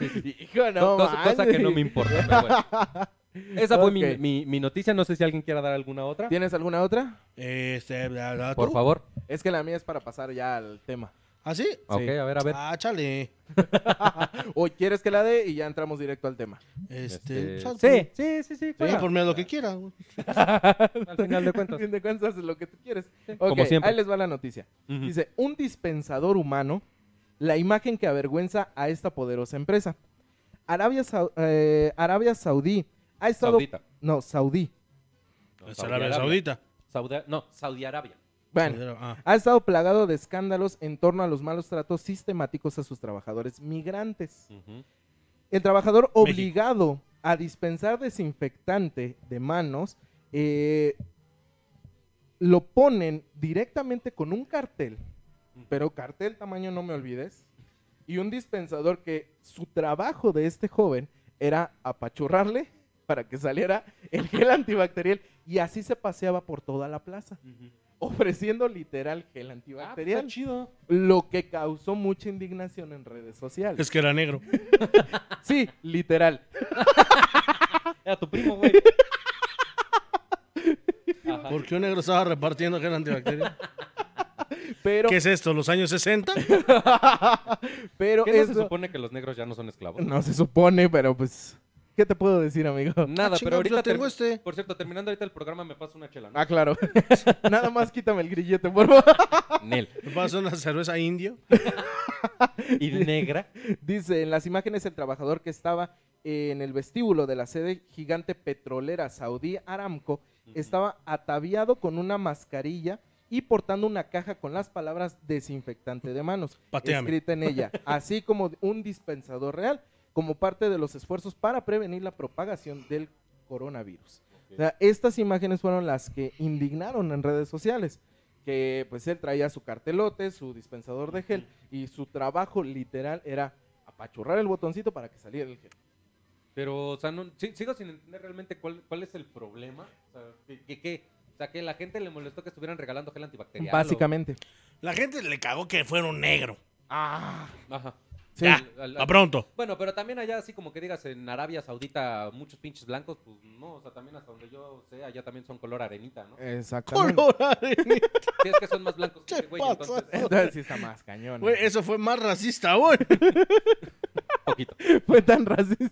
sí, sí. Hijo, no cosa, cosa que no me importa. pero bueno. Esa fue mi, mi- mi noticia. No sé si alguien quiera dar alguna otra. ¿Tienes alguna otra? Este, ¿da- da Por favor. Es que la mía es para pasar ya al tema. ¿Ah, sí? Ok, a ver, a ver. Ah, chale. <laughs> ¿O quieres que la dé y ya entramos directo al tema? Este, Este, pues, Sí, sí, sí, sí. Sí, juega. por mí lo que quiera. <laughs> Al final de cuentas. fin de cuentas haces lo que tú quieres. como Ok, siempre. ahí les va la noticia. Dice, un dispensador humano, la imagen que avergüenza a esta poderosa empresa. Arabia, Sau- eh, Arabia Saudí ha estado... Saudita. No, Saudí. No, Es Saudi Arabia Arabia. Saudita. Saudi- no, Saudi Arabia. Bueno, Ah. ha estado plagado de escándalos en torno a los malos tratos sistemáticos a sus trabajadores migrantes. El trabajador obligado a dispensar desinfectante de manos eh, lo ponen directamente con un cartel, pero cartel tamaño no me olvides, y un dispensador que su trabajo de este joven era apachurrarle para que saliera el gel <laughs> antibacterial y así se paseaba por toda la plaza, ofreciendo literal gel Ah, antibacterial, está chido. lo que causó mucha indignación en redes sociales. Es que era negro. <laughs> Sí, literal. <laughs> Era tu primo, güey. ¿Por qué un negro estaba repartiendo gel antibacterial? <laughs> Pero, ¿Qué es esto? ¿Los años 60? pero ¿Qué no se supone que los negros ya no son esclavos? no se supone, pero pues, ¿qué te puedo decir, amigo? Nada, Ah, pero chinga, ahorita tengo este. Por cierto, terminando ahorita el programa me paso una chela, ¿no? Ah, claro. <laughs> Nada más quítame el grillete, por favor. Nel. ¿Me pasa una cerveza indio? <laughs> Y negra. Dice, en las imágenes el trabajador que estaba en el vestíbulo de la sede gigante petrolera Saudí Aramco estaba ataviado con una mascarilla y portando una caja con las palabras desinfectante de manos Pateame. escrita en ella, así como un dispensador real, como parte de los esfuerzos para prevenir la propagación del coronavirus. O sea, estas imágenes fueron las que indignaron en redes sociales, que pues él traía su cartelote, su dispensador de gel y su trabajo literal era apachurrar el botoncito para que saliera el gel. Pero, o sea, no, sí- sigo sin entender realmente cuál, cuál es el problema. O sea, que, que- que- o sea, que la gente le molestó que estuvieran regalando gel antibacterial. o- Básicamente. La gente le cagó que fuera un negro. Ah, Ajá. Sí. Ya, Al- a pronto. Bueno, pero también allá, así como que digas, en Arabia Saudita, muchos pinches blancos, pues no, o sea, también hasta donde yo sé, allá también son color arenita, ¿no? Exactamente. Color arenita. Sí, es que son más blancos que ¿Qué ese güey, pasa? entonces, Entonces sí está más cañón. Güey, eso fue más racista, güey. <laughs> poquito. Fue tan racista.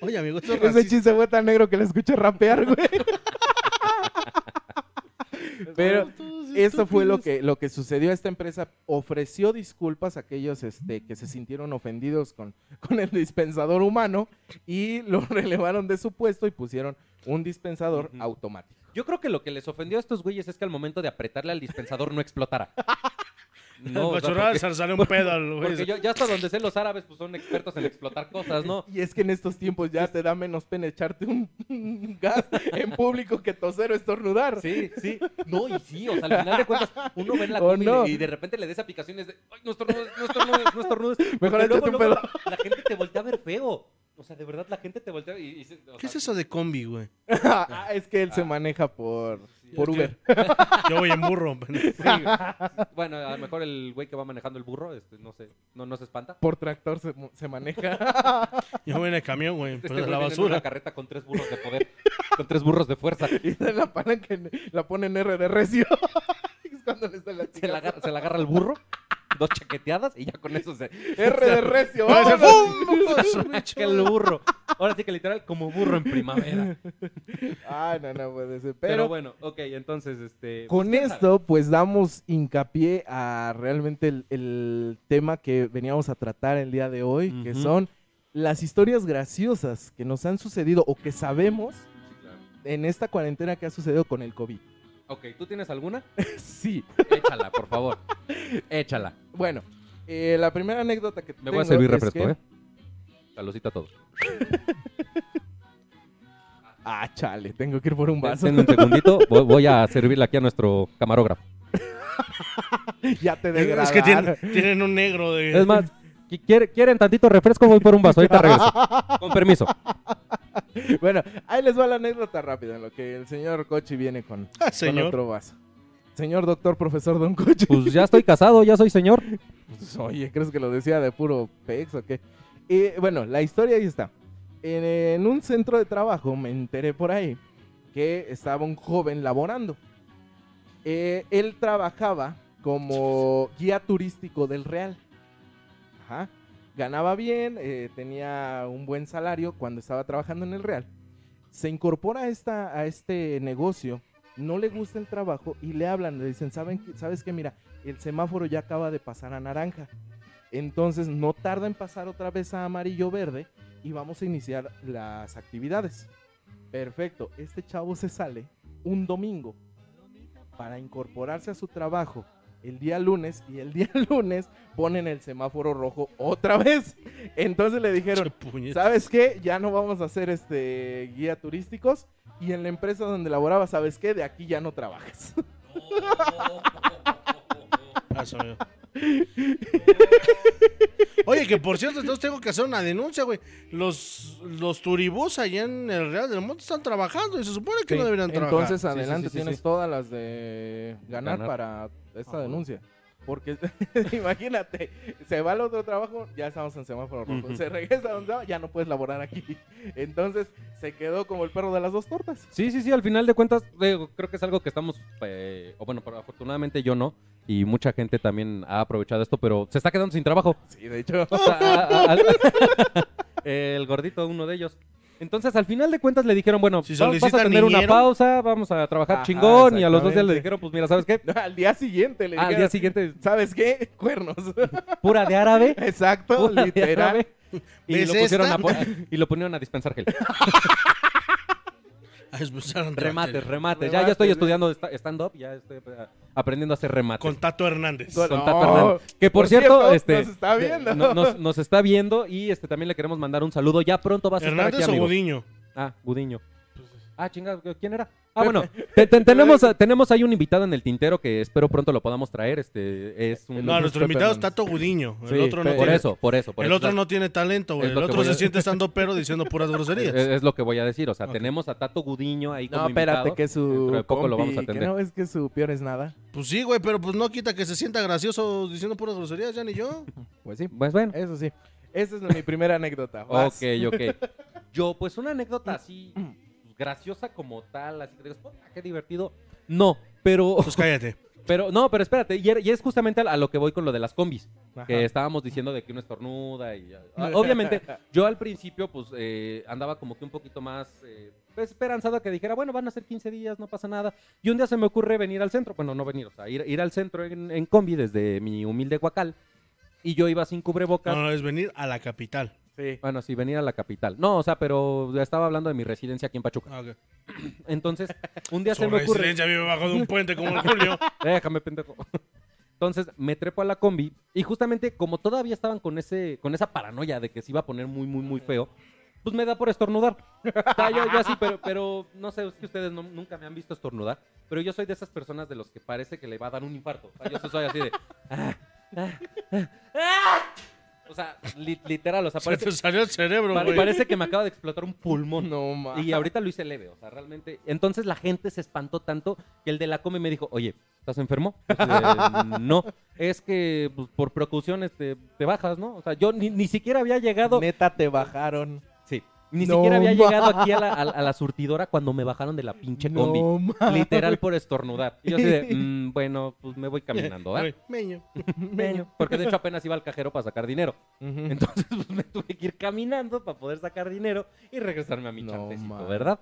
Oye, amigo, esto es Ese racista. chiste fue tan negro que le escuché rapear, güey. <laughs> Pero eso fue lo que, lo que sucedió. Esta empresa ofreció disculpas a aquellos este, que se sintieron ofendidos con, <laughs> con el dispensador humano y <laughs> lo relevaron de su puesto y pusieron un dispensador automático. Yo creo que lo que les ofendió a estos güeyes es que al momento de apretarle al dispensador no explotara. <laughs> No, o sea, porque, le salió un pedo al güey. porque yo, ya hasta donde sé los árabes pues son expertos en explotar cosas, ¿no? Y es que en estos tiempos ya te da menos pena echarte un gas en público que toser o estornudar. Sí, sí. No, y sí, o sea, al final de cuentas, uno ve en la O combi no. y de repente le des aplicaciones de, ay, no estornudes, no estornudes, no estornudes. <laughs> Mejor échate un luego La gente te voltea a ver feo. O sea, de verdad, la gente te voltea y... y o ¿Qué es eso de combi, güey? <laughs> ah, es que él se Ah. maneja por, por que- Uber. <laughs> Yo voy en burro. sí. Bueno, a lo mejor el güey que va manejando el burro, este, no sé, no, no se espanta. Por tractor se, se maneja. <laughs> Yo voy en el camión, güey. Este Pero güey la viene en una basura. carreta con tres burros de poder, con tres burros de fuerza. <laughs> y de la palanca la pone en R de recio. es cuando le está la Se la, agarra, se la agarra el burro, dos chaqueteadas y ya con eso se... <laughs> R de recio. <laughs> Que <laughs> el burro. Ahora sí que literal como burro en primavera. Ay, no, no puede ser. Pero, Pero, bueno, ok, entonces, este... con pues, ¿quién sabe? esto, pues damos hincapié a realmente el, el tema que veníamos a tratar el día de hoy, que son las historias graciosas que nos han sucedido o que sabemos Sí, claro. en esta cuarentena que ha sucedido con el COVID. Ok, ¿tú tienes alguna? <laughs> sí. Échala, por favor. Échala. Bueno, eh, la primera anécdota que Me voy a servir es refresco, que- ¿eh? Saludcita a todos. <laughs> Ah, chale, tengo que ir por un vaso. Denme un segundito. Voy, voy a servirle aquí a nuestro camarógrafo. <laughs> ya te Es degradaron. que tienen, tienen un negro de. Es más, ¿qui- ¿quiere- ¿quieren tantito refresco? Voy por un vaso. Ahorita regreso. Con permiso. <laughs> Bueno, ahí les va la anécdota rápida, en lo que el señor Cochi viene con, Ah, con otro vaso. Señor doctor, profesor Don Cochi. Pues ya estoy casado, ya soy señor. Pues, oye, ¿crees que lo decía de puro pex o qué? Y bueno, la historia ahí está. En, en un centro de trabajo me enteré por ahí que estaba un joven laborando. Eh, él trabajaba como guía turístico del Real. Ajá. Ganaba bien, eh, tenía un buen salario cuando estaba trabajando en el Real. Se incorpora a, esta, a este negocio, no le gusta el trabajo y le hablan, le dicen, ¿saben? ¿sabes qué? Mira, el semáforo ya acaba de pasar a naranja. Entonces no tarda en pasar otra vez a amarillo verde y vamos a iniciar las actividades. Perfecto, este chavo se sale un domingo para incorporarse a su trabajo el día lunes y el <laughs> día lunes ponen el semáforo rojo otra vez. Entonces le dijeron. ¿sabes qué? Ya no vamos a hacer este guía turísticos y en la empresa donde laboraba, ¿sabes qué? De aquí ya no trabajas. <laughs> Ah. Oye, que por cierto, entonces tengo que hacer una denuncia, güey. Los, los turibús allá en el Real del Monte están trabajando y se supone que no deberían trabajar. Entonces Sí, sí, adelante sí, sí, tienes sí. todas las de ganar, Ganar. para esta Ajá. denuncia. Porque <laughs> imagínate, se va al otro trabajo, ya estamos en semáforo rojo. Ujú. Se regresa a donde va, ya no puedes laborar aquí. Entonces se quedó como el perro de las dos tortas. Sí, sí, sí, al final de cuentas, digo, creo que es algo que estamos, eh, o bueno, pero afortunadamente yo no, y mucha gente también ha aprovechado esto, pero se está quedando sin trabajo. Sí, de hecho. O sea, a- a- al- <laughs> el gordito, uno de ellos. Entonces, al final de cuentas le dijeron, bueno, Si va- vas a tener una pausa, vamos a trabajar Ajá, chingón, y a los dos días le dijeron, pues mira, ¿sabes qué? <laughs> al día siguiente le Ah, al dijeron, día siguiente, ¿sabes qué? <laughs> Cuernos. pura de árabe. Exacto, pura de literal. árabe, Y ¿Ves lo, pusieron a, y lo ponieron a dispensar gel. <laughs> Remates, batería. remates. Ya, ya estoy estudiando stand-up, ya estoy eh, aprendiendo a hacer remates. Con Tato Hernández. Con- No, Tato Hernández. Que por, cierto, este, nos está viendo. no- nos, nos está viendo y este también le queremos mandar un saludo. Ya pronto va a estar aquí, ¿Hernández o amigo. Gudiño? Ah, Gudiño. Ah, chingada, ¿quién era? Ah, bueno, <laughs> te- te- tenemos, a- tenemos ahí un invitado en el tintero que espero pronto lo podamos traer. Este es un. No, nuestro Pepe invitado es Hernández. Tato Gudiño. El Sí, otro no por tiene, eso, por eso. Por el eso. otro no tiene talento, güey. es El lo que otro voy se a- siente estando pero <laughs> diciendo puras groserías. Es, es lo que voy a decir. O sea, tenemos a Tato Gudiño ahí como No, espérate, invitado. que es su. Dentro de poco lo compi, vamos a que atender. no es que su peor es nada. Pues sí, güey, pero pues no quita que se sienta gracioso diciendo puras groserías, ya ni yo. <laughs> Pues sí, Pues bueno. eso sí. Esa es mi primera anécdota. Vas. Ok, ok. Yo, pues una anécdota así <clears throat> graciosa como tal, así que digas, "Puta, qué divertido. No, pero, Pues <laughs> cállate. pero, no, pero espérate, y, er- y es justamente a lo que voy con lo de las combis, Ajá. que estábamos diciendo de que uno estornuda y... <laughs> ah, Obviamente, yo al principio, pues, eh, andaba como que un poquito más eh, pues, esperanzado a que dijera, bueno, van a ser 15 días, no pasa nada. Y un día se me ocurre venir al centro, bueno, no venir, o sea, ir, ir al centro en, en combi desde mi humilde Huacal, y yo iba sin cubrebocas. No, no, es venir a la capital. Sí. Bueno, sí, venir a la capital. No, o sea, pero estaba hablando de mi residencia aquí en Pachuca. Ah, ok. Entonces, <laughs> un día Su se me ocurre. residencia vive bajo de un puente como el Julio. <laughs> Déjame, pendejo. Entonces, me trepo a la combi y justamente como todavía estaban con ese con esa paranoia de que se iba a poner muy, muy, muy feo, pues me da por estornudar. O sea, yo, yo así, pero, pero no sé, es que ustedes no- nunca me han visto estornudar, pero yo soy de esas personas de los que parece que le va a dar un infarto. O sea, yo soy así de... <laughs> ah, ah, ah. O sea, li- literal, o sea, <laughs> Se parece, te salió el cerebro, pare- güey. parece que me acaba de explotar un pulmón. No, ma. Y ahorita lo hice leve, o sea, realmente. Entonces la gente se espantó tanto que el de la come me dijo, oye, ¿estás enfermo? <laughs> No, es que pues, por precauciones te, te bajas, ¿no? O sea, yo ni, ni siquiera había llegado. Neta, te bajaron. Ni No siquiera había ma- llegado aquí a la, a- a la surtidora cuando me bajaron de la pinche combi. No, ma. Literal por estornudar. Y yo así de, "Mm, bueno, pues me voy caminando, ¿eh? <laughs> Ay, <laughs> Meño. Meño. Porque de hecho apenas iba al cajero para sacar dinero. Entonces <laughs> pues, me tuve que ir caminando para poder sacar dinero y regresarme a mi No, chantecito, man. ¿verdad?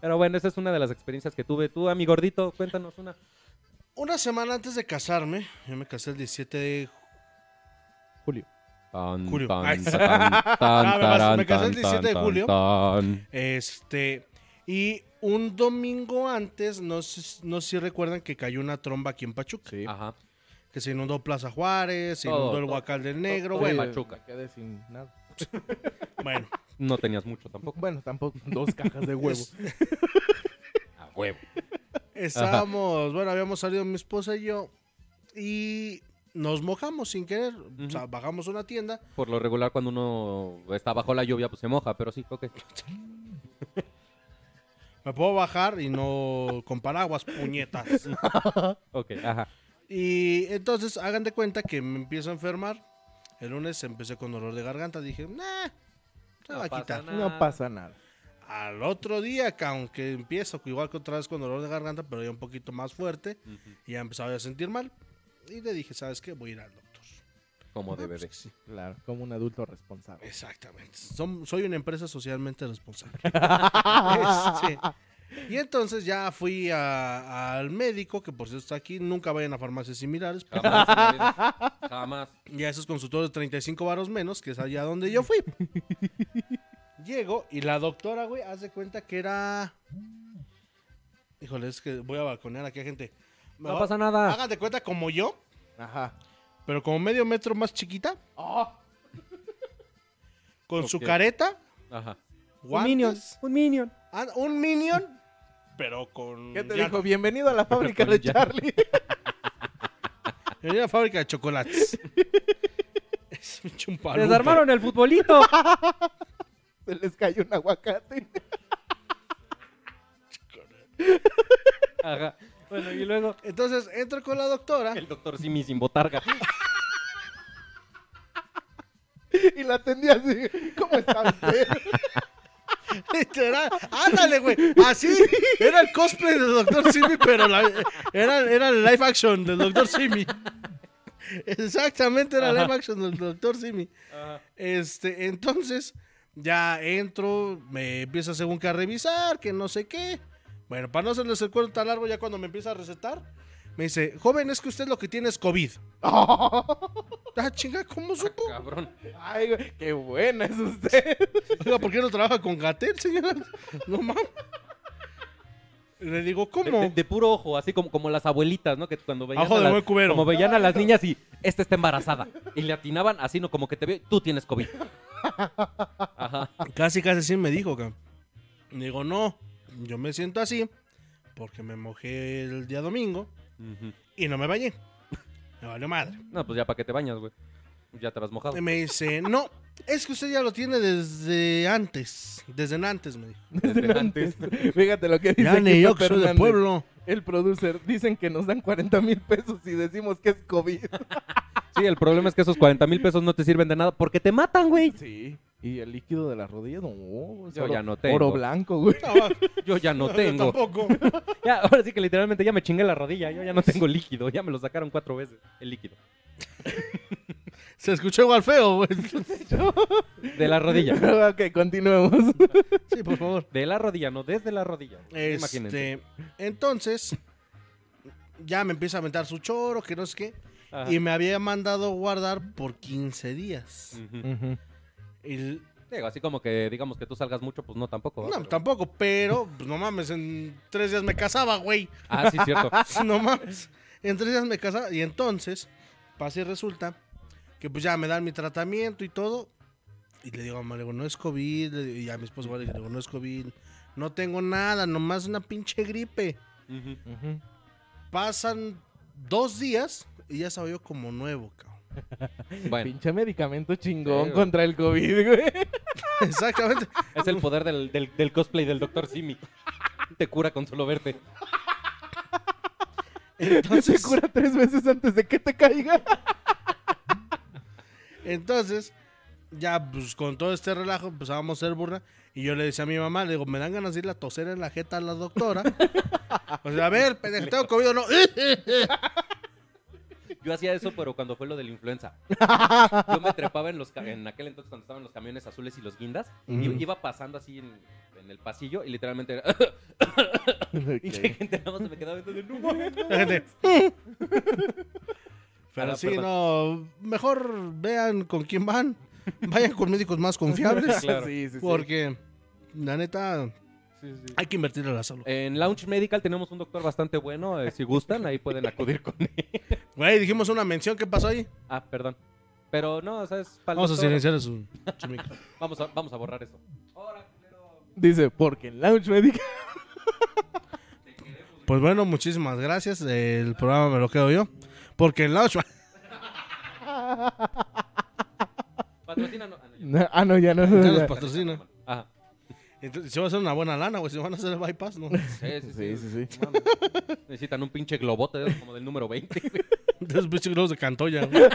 Pero bueno, esa es una de las experiencias que tuve. Tú, a mi gordito, cuéntanos una. Una semana antes de casarme, yo me casé el 17 de Julio. Tan, Julio. tan, tan, tan, <laughs> Ah, me casé el tan, 17 de julio. tan. Este, y un domingo antes, no sé, no sé si recuerdan que cayó una tromba aquí en Pachuca. Sí. Ajá. Que se inundó Plaza Juárez, se Todo, inundó el. Huacal del Negro. todo Bueno, Pachuca. Quedé sin nada. <laughs> bueno. No tenías mucho tampoco. Bueno, tampoco. Dos cajas de huevo. <laughs> A huevo. Estábamos, bueno, habíamos salido mi esposa y yo y nos mojamos sin querer. O sea, bajamos a una tienda. Por lo regular, cuando uno está bajo la lluvia, pues se moja, pero sí, ok. <laughs> Me puedo bajar y no con paraguas, puñetas. <laughs> Ok, ajá. Y entonces hagan de cuenta que me empiezo a enfermar. El lunes empecé con dolor de garganta. Dije, nah, se No va a quitar. nada. No pasa nada. Al otro día, que aunque empiezo igual que otra vez con dolor de garganta, pero ya un poquito más fuerte, y ya empezaba a sentir mal. Y le dije, ¿sabes qué? Voy a ir al doctor. Como debe pues de. sí. Claro, como un adulto responsable. Exactamente. Som- soy una empresa socialmente responsable. <laughs> Este, y entonces ya fui a- al médico, que por cierto está aquí. Nunca vayan a farmacias similares. porque Jamás. en la vida. Jamás. Ya esos consultorios de 35 varos menos, que es allá donde yo fui. Llego y la doctora, güey, hace cuenta que era. Híjole, es que voy a balconear aquí a gente. No pasa nada. Hagan de cuenta como yo, Ajá. pero como medio metro más chiquita. Con su Ok. careta, Ajá. Un minion. guantes, Un minion. ah, un minion, pero con. ¿Qué te dijo? Bienvenido a la <laughs> fábrica de. Charlie. <laughs> Venía a la fábrica de chocolates. <laughs> es un chumpalupa. Desarmaron el futbolito. Se les cayó un aguacate. Ajá. Bueno, y luego Entonces entro con la doctora. el doctor Simi sin botarga. <laughs> Y la atendía así. ¿Cómo está usted? <laughs> Literal. Ándale, güey. Así. Era el cosplay del Dr. Simi, pero la- era, era el live action del Dr. Simi. Exactamente, era el live action del Dr. Simi. Este, entonces, ya entro, me empieza según que a revisar, que no sé qué. Bueno, para no hacerles el cuento tan largo, ya cuando me empieza a recetar, me dice, joven, es que usted lo que tiene es COVID. <laughs> Ah, chinga, ¿cómo supo? Cabrón. Ay, güey, qué buena es usted. <laughs> Oiga, ¿por qué no trabaja con Gatel, señora? No mames. Le digo, ¿cómo? de- de puro ojo, así como, como las abuelitas, ¿no? Que cuando veían, Ojo a las, buen cubero. como veían a las niñas y esta está embarazada. Y le atinaban así, ¿no? Como que te veo, tú tienes COVID. <laughs> Ajá. Casi, casi sí me dijo, cabrón. Le digo, no, yo me siento así porque me mojé el día domingo Ujú. y no me bañé. Me valió madre. No, pues ya para qué te bañas, güey. Ya te vas mojado. Y me dice, no, es que usted ya lo tiene desde antes. Desde antes, me dijo. Desde antes. <laughs> Fíjate lo que dice Ya ni yo que soy de pueblo. El producer. Dicen que nos dan 40 mil pesos y decimos que es COVID. Sí, el problema es que esos 40 mil pesos no te sirven de nada porque te matan, güey. Sí. Y el líquido de la rodilla, no. es Yo oro- ya no tengo. Oro blanco, güey. No, <laughs> Yo ya no <laughs> yo tengo. tampoco. <laughs> Ya, ahora sí que literalmente ya me chingué la rodilla. Yo ya no tengo líquido. Ya me lo sacaron cuatro veces, el líquido. Se escuchó igual feo, güey. De la rodilla. ok, continuemos. Sí, por favor. De la rodilla, no desde la rodilla. Imagínense. Este, entonces, ya me empieza a aventar su choro, que no sé qué. Ajá. Y me había mandado guardar por 15 días. Ujú. Y- Digo, así como que digamos que tú salgas mucho, pues no tampoco. no, Pero- tampoco, pero, pues no mames, en tres días me casaba, güey. Ah, sí, cierto. <laughs> no mames. En tres días me casaba. Y entonces, pasa y resulta que pues ya me dan mi tratamiento y todo. Y le digo a mamá, le digo, no es COVID. le digo- y a mi esposo igual le digo, no es COVID. No tengo nada, nomás una pinche gripe. Ujú. Pasan dos días y ya estaba yo como nuevo, cabrón. <laughs> Bueno, Pinche medicamento chingón Sí, contra el COVID, güey. <laughs> Exactamente. es el poder del, del- del cosplay del Dr. Simi. Te cura con solo verte. Entonces, cura tres veces antes de que te caiga. entonces, ya pues con todo este relajo empezábamos a hacer burla. Y yo le decía a mi mamá, le digo, me dan ganas de ir a toser en la jeta a la doctora. <laughs> O sea, a ver, pendejo, tengo COVID o no. Yo hacía eso, pero cuando fue lo de la influenza. Yo me trepaba en los en aquel entonces cuando estaban los camiones azules y los guindas. y iba pasando así en, en el pasillo y literalmente era... <laughs> <laughs> Y la gente nada más se me quedaba de no La gente. <laughs> Pero Ah, sí, no, mejor vean con quién van. Vayan con médicos más confiables. Claro. Sí, sí, sí. Porque, la neta, hay que invertir en la salud. En Lounge Medical tenemos un doctor bastante bueno. eh, si gustan, ahí pueden acudir con él. <laughs> Güey, dijimos una mención, ¿qué pasó ahí? Ah, perdón. Pero no, o sea, es para el Vamos a doctor. silenciar su, <laughs> su micro. Vamos a, vamos a borrar eso. Ahora, culero. Dice, porque en Lounge Medical. <laughs> Pues bueno, muchísimas gracias. El programa me lo quedo yo. Porque en la ocho- Patrocina, no. ah, no, ya. No, ah, no, ya no. Ya nos patrocina. Entonces, se va a hacer una buena lana, güey. Se van a hacer el bypass, ¿no? Sí, sí, Sí, sí. sí, sí. Mames. Necesitan un pinche globote de como del número 20. güey. <laughs> De esos pinches globos de Cantoya, güey. <laughs>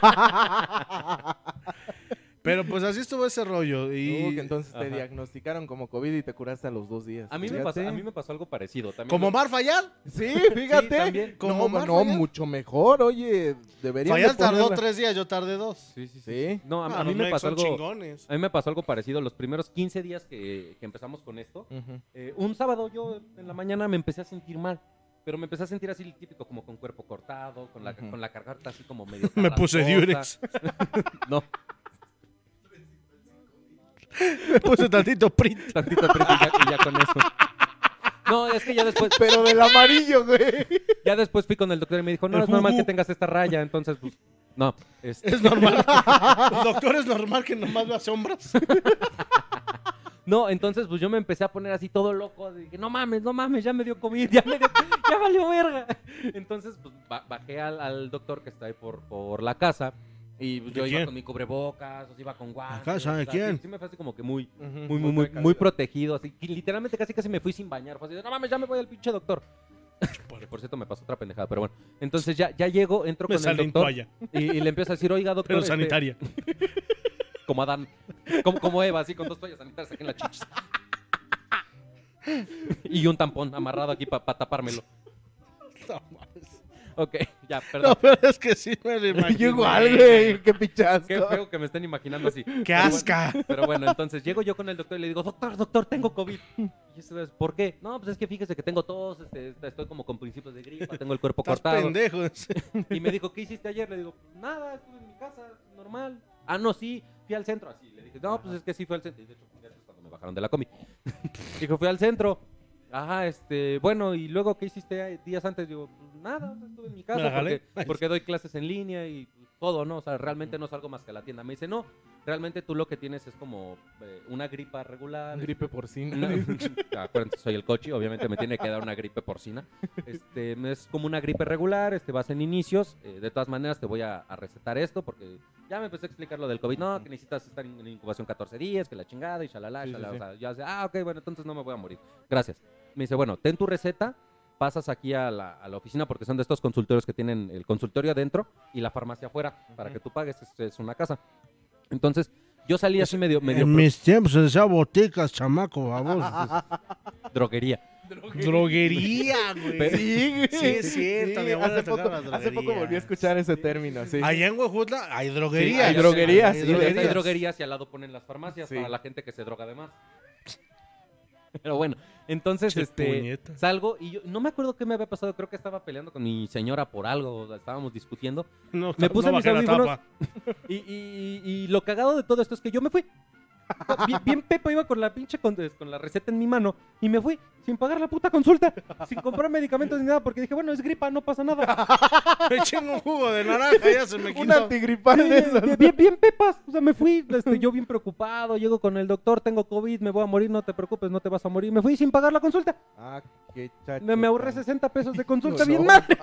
Pero pues así estuvo ese rollo. Y que entonces te Ajá. diagnosticaron como COVID y te curaste a los dos días. A mí, me pasó, a mí me pasó algo parecido. También como lo- Mar Fayad. Sí, fíjate. también. Como no, no, mucho mejor, oye. Debería Fayad tardó tres días, yo tardé dos. Sí, sí, sí. Sí. No, a, Ah, a mí me pasó algo. chingones. A mí me pasó algo parecido. Los primeros 15 días que, que empezamos con esto, eh, un sábado yo en la mañana me empecé a sentir mal. Pero me empecé a sentir así el típico, como con cuerpo cortado, con la, Ujú. con la garganta así como <laughs> medio. Me puse diurex. <laughs> No, Me puse tantito prit. tantito aprieto y ya, y ya con eso. No, es que ya después, Pero del amarillo, güey. ya después fui con el doctor y me dijo, no, El es normal que tengas esta raya. Entonces, pues, no. este, Es normal. <laughs> Doctor, es normal que nomás vea sombras. No, entonces pues yo me empecé a poner así todo loco. Dije, no mames, no mames, ya me dio COVID, ya me dio, ya valió verga. Entonces pues ba- bajé al, al doctor que está ahí por, por la casa. Y pues, ¿De yo iba quién? con mi cubrebocas, o iba con guantes. o sea, quién? Sí, sí me fue así como que muy, muy, muy, muy, muy protegido. Así que literalmente casi casi me fui sin bañar. Fue así de, no mames, ya me voy al pinche doctor. <laughs> Que, por cierto, me pasó otra pendejada, pero bueno. Entonces ya, ya llego, entro Me con el sale en doctor toalla, y, y le empiezo a decir, oiga, doctor. pero este, sanitaria. <laughs> como Adán. Como, como Eva, así con dos toallas sanitarias aquí en la chichis. <laughs> y un tampón amarrado aquí para tapármelo. Ok, <laughs> ya, perdón. No, <laughs> pero es que sí me lo imagino. Yo igual, güey. Qué pichasco. Qué feo que me estén imaginando así. <laughs> ¡Qué asca! Pero bueno, entonces llego yo con el doctor y le digo, doctor, doctor, tengo COVID. Y eso es, ¿por qué? No, pues es que fíjese que tengo tos, este, estoy como con principios de gripa, tengo el cuerpo Estás cortado. pendejo. Y me dijo, ¿qué hiciste ayer? Le digo, nada, estuve en mi casa, normal. Ah, no, sí, fui al centro. Así, le dije, no, pues es que sí fui al centro. Y de hecho, cuando me bajaron de la comi. Dijo, fui al centro. Ajá, este, bueno, y luego, ¿qué hiciste días antes? Digo, nada, estuve en mi casa jalé. porque, porque doy clases en línea y todo, ¿no? O sea, realmente no salgo más que a la tienda. Me dice, no, realmente tú lo que tienes es como eh, una gripa regular. Gripe porcina. No, <laughs> acuérdense, soy el coche, obviamente me tiene que dar una gripe porcina. Este, es como una gripe regular, este, vas en inicios. eh, de todas maneras, te voy a, a recetar esto porque ya me empecé a explicar lo del COVID. No, que necesitas estar en, en incubación 14 días, que la chingada y shalala, Sí, sí, shalala. sí. O sea, ya sé, ah, ok, bueno, entonces no me voy a morir. Gracias. Me dice, bueno, ten tu receta, pasas aquí a la, a la oficina porque son de estos consultorios que tienen el consultorio adentro y la farmacia afuera para que tú pagues. Es, es una casa. Entonces, yo salí así medio, medio En mis tiempos se decía boticas, chamaco, vamos. <laughs> droguería. Droguería, <laughs> güey. Sí, güey. Sí, es cierto, mi hace, poco, las hace poco volví a escuchar ese término, sí. Allá en Huejutla hay droguerías. Sí, hay droguerías, Hay sí, droguerías, hay droguerías y al lado ponen las farmacias Sí. para la gente que se droga de más. Pero bueno, entonces Che este salgo y yo no me acuerdo qué me había pasado, creo que estaba peleando con mi señora por algo, estábamos discutiendo No, Me puse no mis audífonos. tapa. <laughs> y, y- y lo cagado de todo esto es que yo me fui. <laughs> Bien, bien Pepo iba con la pinche con, con la receta en mi mano y me fui sin pagar la puta consulta, sin comprar medicamentos ni nada porque dije, bueno, es gripa, no pasa nada. <laughs> Me chingo un jugo de naranja, ya se me <laughs> Un quitó. antigripal de esos. Bien, bien, bien pepas. O sea, me fui, este, yo bien preocupado, llego con el doctor, tengo COVID, me voy a morir, no te preocupes, no te vas a morir. Me fui sin pagar la consulta. Ah, qué chacho. Me, me ahorré 60 pesos de consulta, No, bien no. madre.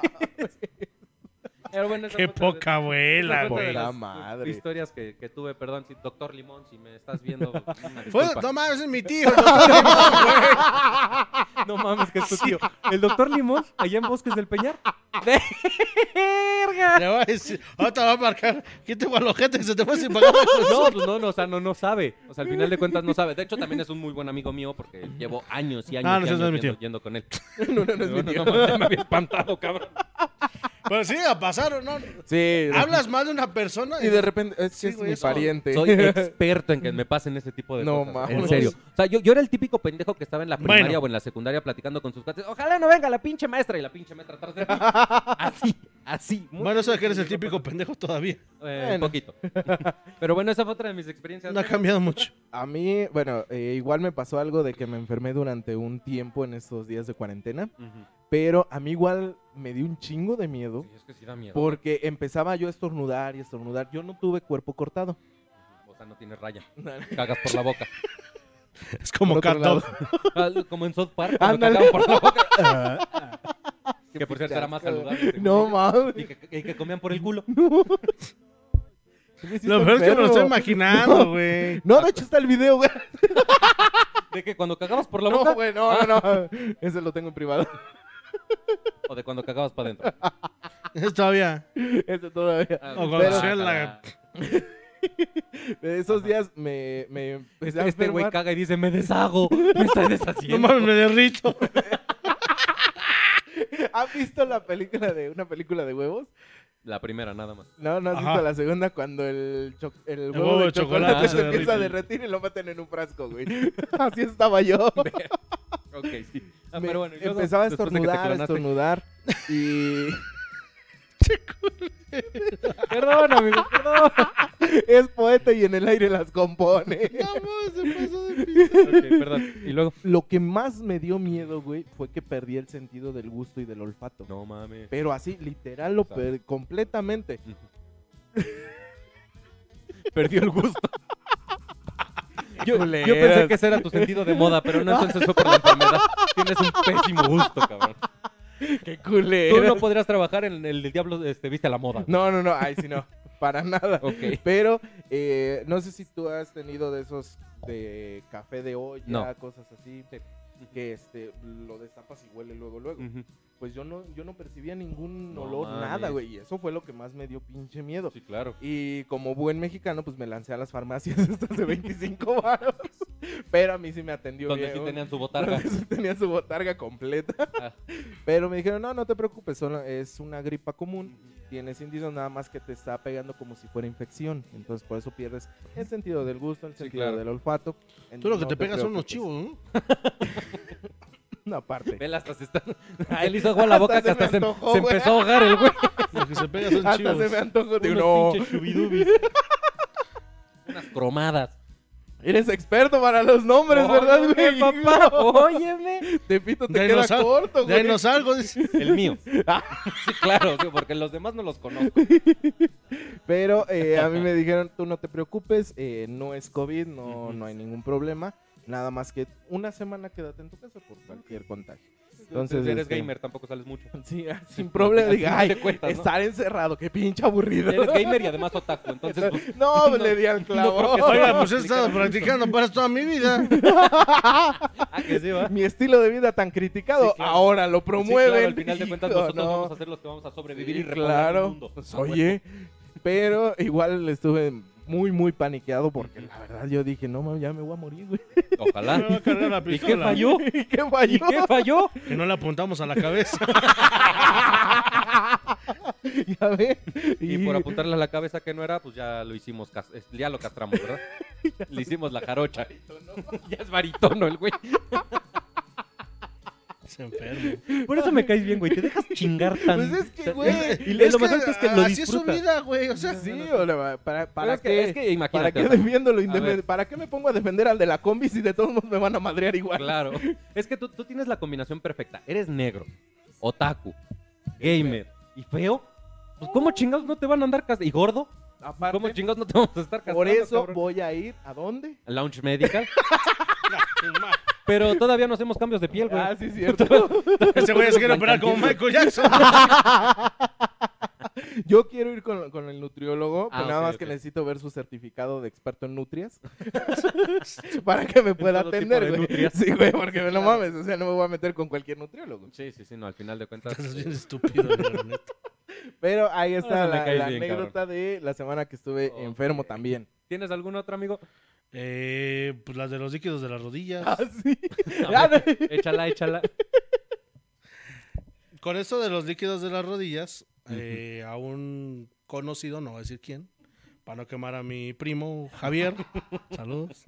Pero bueno, esa Qué poca abuela, güey. La madre. Historias que, que tuve, perdón, si, doctor Limón, si me estás viendo. <laughs> no mames, es mi tío. el <laughs> doctor Limón, güey. No mames, que es tu tío. El doctor Limón, allá en Bosques del Peñar. <laughs> ¡Verga! Le voy a decir, ahorita va a marcar. ¿Quién te fue al ojete que se te fue sin pagar la consulta? No, pues no, no, o sea, no, no sabe. O sea, al final de cuentas no sabe. De hecho, también es un muy buen amigo mío porque llevo años y años, Ah, no, y no es mi yendo, con él. No, no, no es mi Bueno, tío. no me había espantado, cabrón. Pero sí, a pasar, ¿no? Sí. Hablas mal de una persona Y de repente, es Sí, es güey, mi eso- pariente. Soy <laughs> experto en que me pasen ese tipo de No cosas. En mames. serio. O sea, yo, yo era el típico pendejo que estaba en la Bueno. primaria o en la secundaria platicando con sus cuates. Ojalá no venga la pinche maestra y la pinche maestra atrás de mí. <laughs> Así, así. muy- Bueno, eso de que eres el típico pendejo todavía. Eh, Bueno. Un poquito. <laughs> Pero bueno, esa fue otra de mis experiencias. No ha cambiado mucho. A mí, bueno, eh, igual me pasó algo de que me enfermé durante un tiempo en estos días de cuarentena. Ujú. Pero a mí igual me dio un chingo de miedo. Sí, es que sí da miedo. Porque empezaba yo a estornudar y estornudar. Yo no tuve cuerpo cortado. O sea, no tiene raya. <laughs> Cagas por la boca. <laughs> Es como Dog. <laughs> Ah, Como en South Park. cuando Ándale. cagaban por la boca. que por cierto era más saludable. No mames. Y que, y que comían por el culo. Sí Lo peor es que me lo estoy imaginando, güey. No, de hecho está el video, güey. De que cuando cagabas por la No, boca. güey, no, no, no. Ese lo tengo en privado. <laughs> O de cuando cagabas para adentro. <laughs> Es todavía. Ese todavía. Ah, O cuando Pero- sea la- <laughs> De esos días me, me empecé a Este güey enfermar. caga y dice, me deshago, me estoy No deshaciendo. mames, me derrito. ¿Han visto la película de una película de huevos? La primera, nada más. No, no has Ajá. visto la segunda cuando el, cho- el huevo, huevo de chocolate, chocolate se se empieza a derretir y lo meten en un frasco, güey. Así estaba yo. Ok, <laughs> sí. Ah, Me pero bueno, y luego, empezaba a después de que te estornudar, a clonaste. estornudar y <laughs> Perdón, amigo, perdón. <laughs> es poeta y en el aire las compone. Ok, perdón. Y luego. Lo que más me dio miedo, güey, fue que perdí el sentido del gusto y del olfato. No mames. Pero así, literal, lo perdí completamente. Perdió el gusto. Yo, pensé que ese era tu sentido de moda, pero no, entonces fue por la enfermedad. Tienes un pésimo gusto, cabrón. ¡Qué Tú culero! no podrías trabajar en el, diablo este, viste a la moda. No, no, no, ay, sí, no, para nada. Ok. Pero eh, no sé si tú has tenido de esos de café de olla, No. cosas así, que este lo destapas y huele luego, luego. Ujú. Pues yo no, yo no percibía ningún No olor, mames. nada, güey. Y eso fue lo que más me dio pinche miedo. Sí, claro. Y como buen mexicano, pues me lancé a las farmacias <laughs> estas de 25 baros. Pero a mí sí me atendió Donde bien. sí tenían su botarga. Donde sí tenían su botarga completa. Ah. Pero me dijeron, no, no te preocupes, solo es una gripa común. Tienes indicios nada más que te está pegando como si fuera infección. Entonces por eso pierdes el sentido del gusto, el Sí, sentido claro. del olfato. Tú lo que No te pegas son los chivos, ¿no? <laughs> <laughs> Una parte. Vela, hasta se está. <laughs> A él hizo agua a la boca Hasta que se hasta se, antojó, se güey. empezó a ahogar el güey. <laughs> Lo que se pega son Hasta chivos. se me antojó de Unos no. pinches chubidubis. Unas cromadas. Eres experto para los nombres, ¿verdad, güey? papá, óyeme. Tepito te queda sal- corto, güey. nos algo. El mío. Sí, claro, sí, porque los demás no los conozco. Pero eh, a mí me dijeron, tú no te preocupes, eh, no es COVID, no, no hay ningún problema. Nada más que una semana quédate en tu casa por cualquier contagio. Entonces, Entonces, eres este, gamer, tampoco sales mucho. <laughs> Sí, ah, sin <laughs> problema. Diga, ay, cuentas, ¿no? estar encerrado, qué pinche aburrido. Eres <laughs> gamer y además otaku, entonces pues, no, le di al clavo. que Oiga, pues he estado practicando para toda mi vida. ah, que sí, ¿va? Mi estilo de vida tan criticado, Sí, claro. ahora lo Sí, promueven. claro, al final de cuentas hijo, nosotros no. vamos a ser los que vamos a sobrevivir Sí, y repoblar el claro. mundo. Pues, Ah, oye, pero igual estuve muy, muy paniqueado porque la verdad yo dije, no, mames, ya me voy a morir, güey. <laughs> Me Ojalá. va a cargar la ¿Y qué pistola. falló? <laughs> ¿Y qué ¿Y falló? qué falló? Que no le apuntamos a la cabeza. <laughs> ya ve. Y por apuntarle a la cabeza que no era, pues ya lo hicimos, cas- es- ya lo castramos, ¿verdad? Le hicimos la jarocha. ya es baritono el güey. Se enfermo. Por eso me caes bien, güey. Te dejas chingar <laughs> tan... Pues es que, güey, Y lo mejor es que lo así es su disfrutas. vida, güey. O sea, Sí, o la- para, Pero para es que- qué, es que ¿Para imagínate, qué defiendo lo indefendible? ¿Para qué me pongo a defender al de la combi si de todos modos me van a madrear igual? Claro. <laughs> Es que tú, tú tienes la combinación perfecta. Eres negro, otaku, gamer y feo. Pues ¿cómo chingados no te van a andar cas- ¿Y gordo? Aparte, ¿Cómo chingados no te vamos a estar castrando, por eso cabrón? voy a ir ¿a dónde? Lounge Medical. <laughs> Pero todavía no hacemos cambios de piel, güey. Ah, sí, <laughs> cierto. ese güey se quiere operar como Michael Jackson. <laughs> Yo quiero ir con, con el nutriólogo, Ah, pero nada ok, más ok. que necesito ver su certificado de experto en nutrias <laughs> para que me pueda todo tipo atender, de güey. nutrias. Sí, güey, porque no mames, o sea, no me voy a meter con cualquier nutriólogo. Sí, sí, sí, no, al final de cuentas. Estás bien estúpido, la neta. Pero ahí está Ahora me la, caes la bien, anécdota de la semana que estuve Ok. enfermo también. ¿Tienes algún otro amigo? Eh, pues las de los líquidos de las rodillas. Ah, sí. <laughs> Ver, <laughs> échala, échala. Con esto de los líquidos de las rodillas, eh, a un conocido, no voy a decir quién, para no quemar a mi primo Javier. <laughs> Saludos.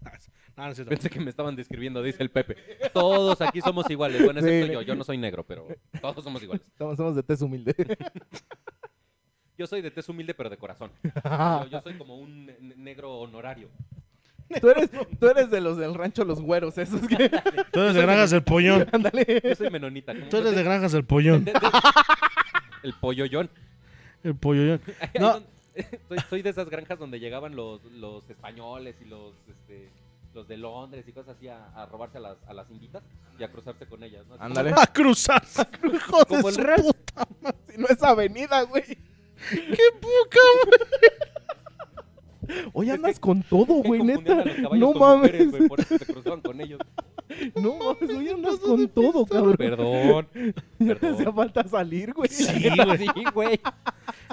Ah, no, no. Pensé que me estaban describiendo, dice el Pepe. Todos aquí somos iguales. Bueno, excepto Sí. yo. Yo no soy negro, pero todos somos iguales. Estamos, somos de tez humilde. Yo soy de tez humilde, pero de corazón. Yo, yo soy como un ne- negro honorario. <laughs> tú, eres, tú eres de los del rancho Los Güeros, esos que... <laughs> Tú eres de Granjas del Pollón. <laughs> Ándale. Yo soy menonita. ¿cómo Tú eres de Granjas del Pollón. El polloyón. El Polloyón. Ahí No. soy, soy de esas granjas donde llegaban los, los españoles y los, este, los de Londres y cosas así a, a robarse a las, a las inditas y a cruzarse con ellas. ¿no? Ándale. A cruzar. Hijo de Como el su real. puta. Si no es avenida, güey. ¡Qué poca, andas con todo, güey, neta. No con mujeres, mames. güey, por eso se cruzaban con ellos. <laughs> No mames, hoy andas con todo, cabrón. Perdón. <laughs> Ya te hacía falta salir, güey. Sí, güey.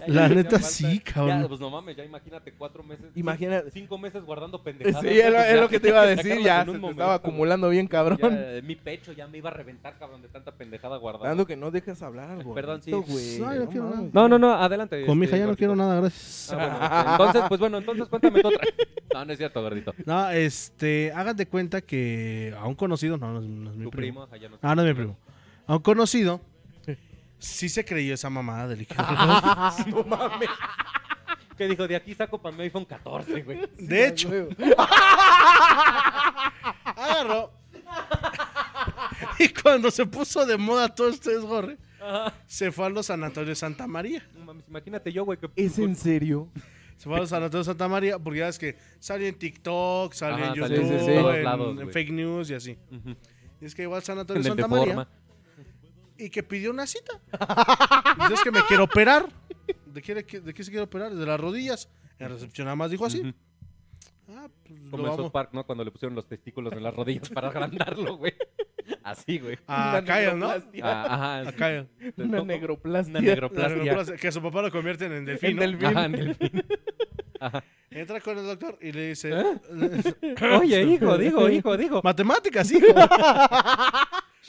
Sí. La neta sí, cabrón. Ya, pues no mames, ya imagínate cuatro meses. Imagina- cin- Cinco meses guardando Sí, pendejadas. es lo, pues es lo que te iba a <laughs> decir, ya se momento, estaba acumulando bien, cabrón. Ya, mi pecho ya me iba a reventar, cabrón, de tanta pendejada guardada. Dando que no dejes hablar algo. Perdón, sí. güey. No, yo quiero mames. No, no, no, adelante. Con mi este, hija ya no quiero nada, gracias. Ah, bueno, entonces, pues bueno, entonces cuéntame tú otra. No, no es cierto, gordito. No, este, hagan de cuenta que a un conocido, no, no es, no es mi Tu primo. primo, allá no Ah, no es mi primo. A un conocido, sí se creyó esa mamada de <laughs> líquidos. <laughs> No mames. Que dijo, de aquí saco para mi iPhone 14, güey. <laughs> De hecho, agarró. y cuando se puso de moda todo este desgorre, Ajá. se fue a los sanatorios de Santa María. No mames, imagínate yo, güey, que... ¿Es en serio? Se fue a los sanatorios de Santa María porque ya es que sale en TikTok, sale Ajá, en sale YouTube, en en, todos lados, en güey. fake news y así. Y es que igual al sanatorio Santa María forma. Y que pidió una cita. Dice, es que me quiero operar. ¿De qué, de qué- de qué se quiere operar? De las rodillas. En recepción nada más dijo así. Ujú. Ah, pues Como en South. Park, ¿no? Cuando le pusieron los testículos en las rodillas para agrandarlo, güey. Así, güey. A Una Kyle, ¿no? Ah, Ajá. A Kyle. Una negroplastia. Una negroplastia. Que a su papá lo convierten en delfín. En ¿no? delfín. Ajá, en delfín. Entra con el doctor y le dice: ¿Eh? <laughs> Oye, hijo, dijo, hijo, dijo. Matemáticas, hijo. <laughs>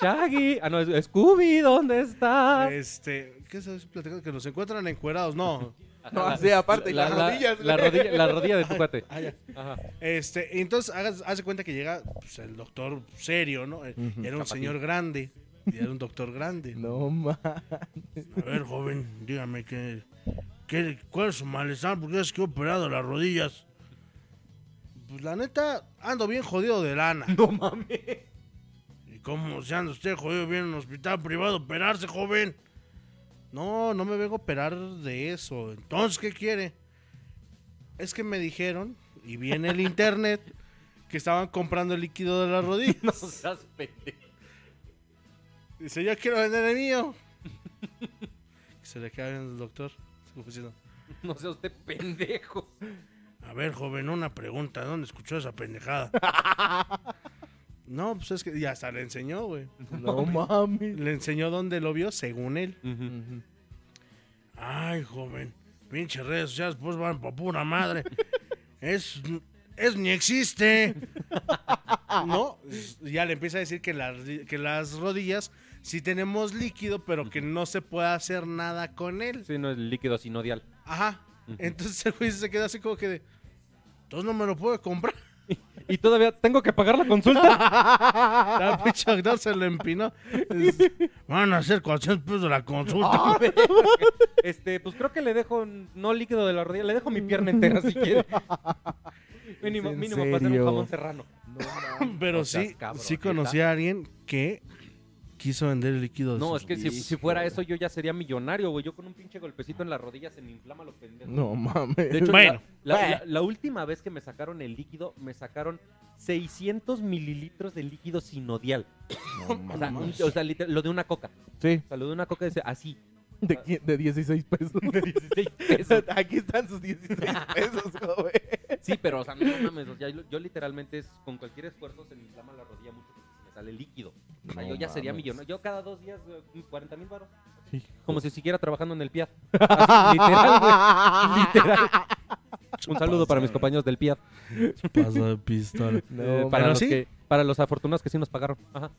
Shaggy. Ah, no, es Scooby, ¿dónde estás? este, ¿qué estás platicando? Que nos encuentran encuerados. No. No, Ajá, sí, aparte, la, las la- rodillas, La, rodilla, la rodilla de tu cuate. Ah, ya. Ajá. Este, y entonces hagas- hace cuenta que llega pues, el doctor serio, ¿no? Eh. Era un señor grande. Y era un doctor grande. No mames. A ver, joven, dígame qué, qué, cuál es su malestar, porque es que he operado las rodillas. pues la neta, ando bien jodido de lana. No mames. ¿Y cómo se anda usted jodido bien en un hospital privado a operarse, joven? No, no me vengo a operar de eso. Entonces, ¿qué quiere? Es que me dijeron, y vi en el <laughs> internet, que estaban comprando el líquido de las rodillas. <laughs> No seas pendejo. Dice, yo quiero vender el mío. <laughs> Y se le queda viendo el doctor. No sea usted pendejo. A ver, joven, una pregunta. ¿Dónde escuchó esa pendejada? No, pues es que ya hasta le enseñó, güey. No <laughs> mames. Le enseñó dónde lo vio, según él. Ay, joven. Pinche redes sociales, pues van por pura madre. es, es ni existe. <laughs> no, ya le empieza a decir que las, que las rodillas sí tenemos líquido, pero que no se puede hacer nada con él. Sí, no es líquido sinodial. Ajá. Entonces el güey se queda así como que de. Entonces no me lo puedo comprar. <laughs> Y todavía tengo que pagar la consulta. <laughs> La pinche se lo empinó. Es- Van a hacer 400 pesos la consulta. <laughs> Este, pues creo que le dejo no líquido de la rodilla, le dejo mi pierna entera si quiere. Mínimo, ¿En mínimo para hacer un jamón serrano. Pero No sí, cabrón, sí conocí a alguien que quiso vender el líquido de No, sus es que si, fuera eso yo ya sería millonario, güey. Yo con un pinche golpecito en la rodilla se me inflama los pendejos. No mames. De hecho, Bueno. la, la- la- la última vez que me sacaron el líquido, me sacaron 600 mililitros de líquido sinodial. No O sea, o sea, literal, lo de una coca. Sí, O sea, lo de una coca dice así. de, qui- de 16 pesos. <laughs> De 16 pesos. <laughs> Aquí están sus 16 <laughs> pesos, joven. Sí, pero, o sea, no mames. o sea, yo, yo literalmente es, con cualquier esfuerzo se me inflama la rodilla mucho sale líquido. O sea, No yo ya sería millonario. Yo cada dos días, eh, 40 mil baros. Como si siguiera trabajando en el PIAD. <laughs> Así, literal, güey. Literal. Un saludo para mis compañeros del PIAD. Paso de pistola. No, Eh, para, los sí. que, para los afortunados que sí nos pagaron. Ajá.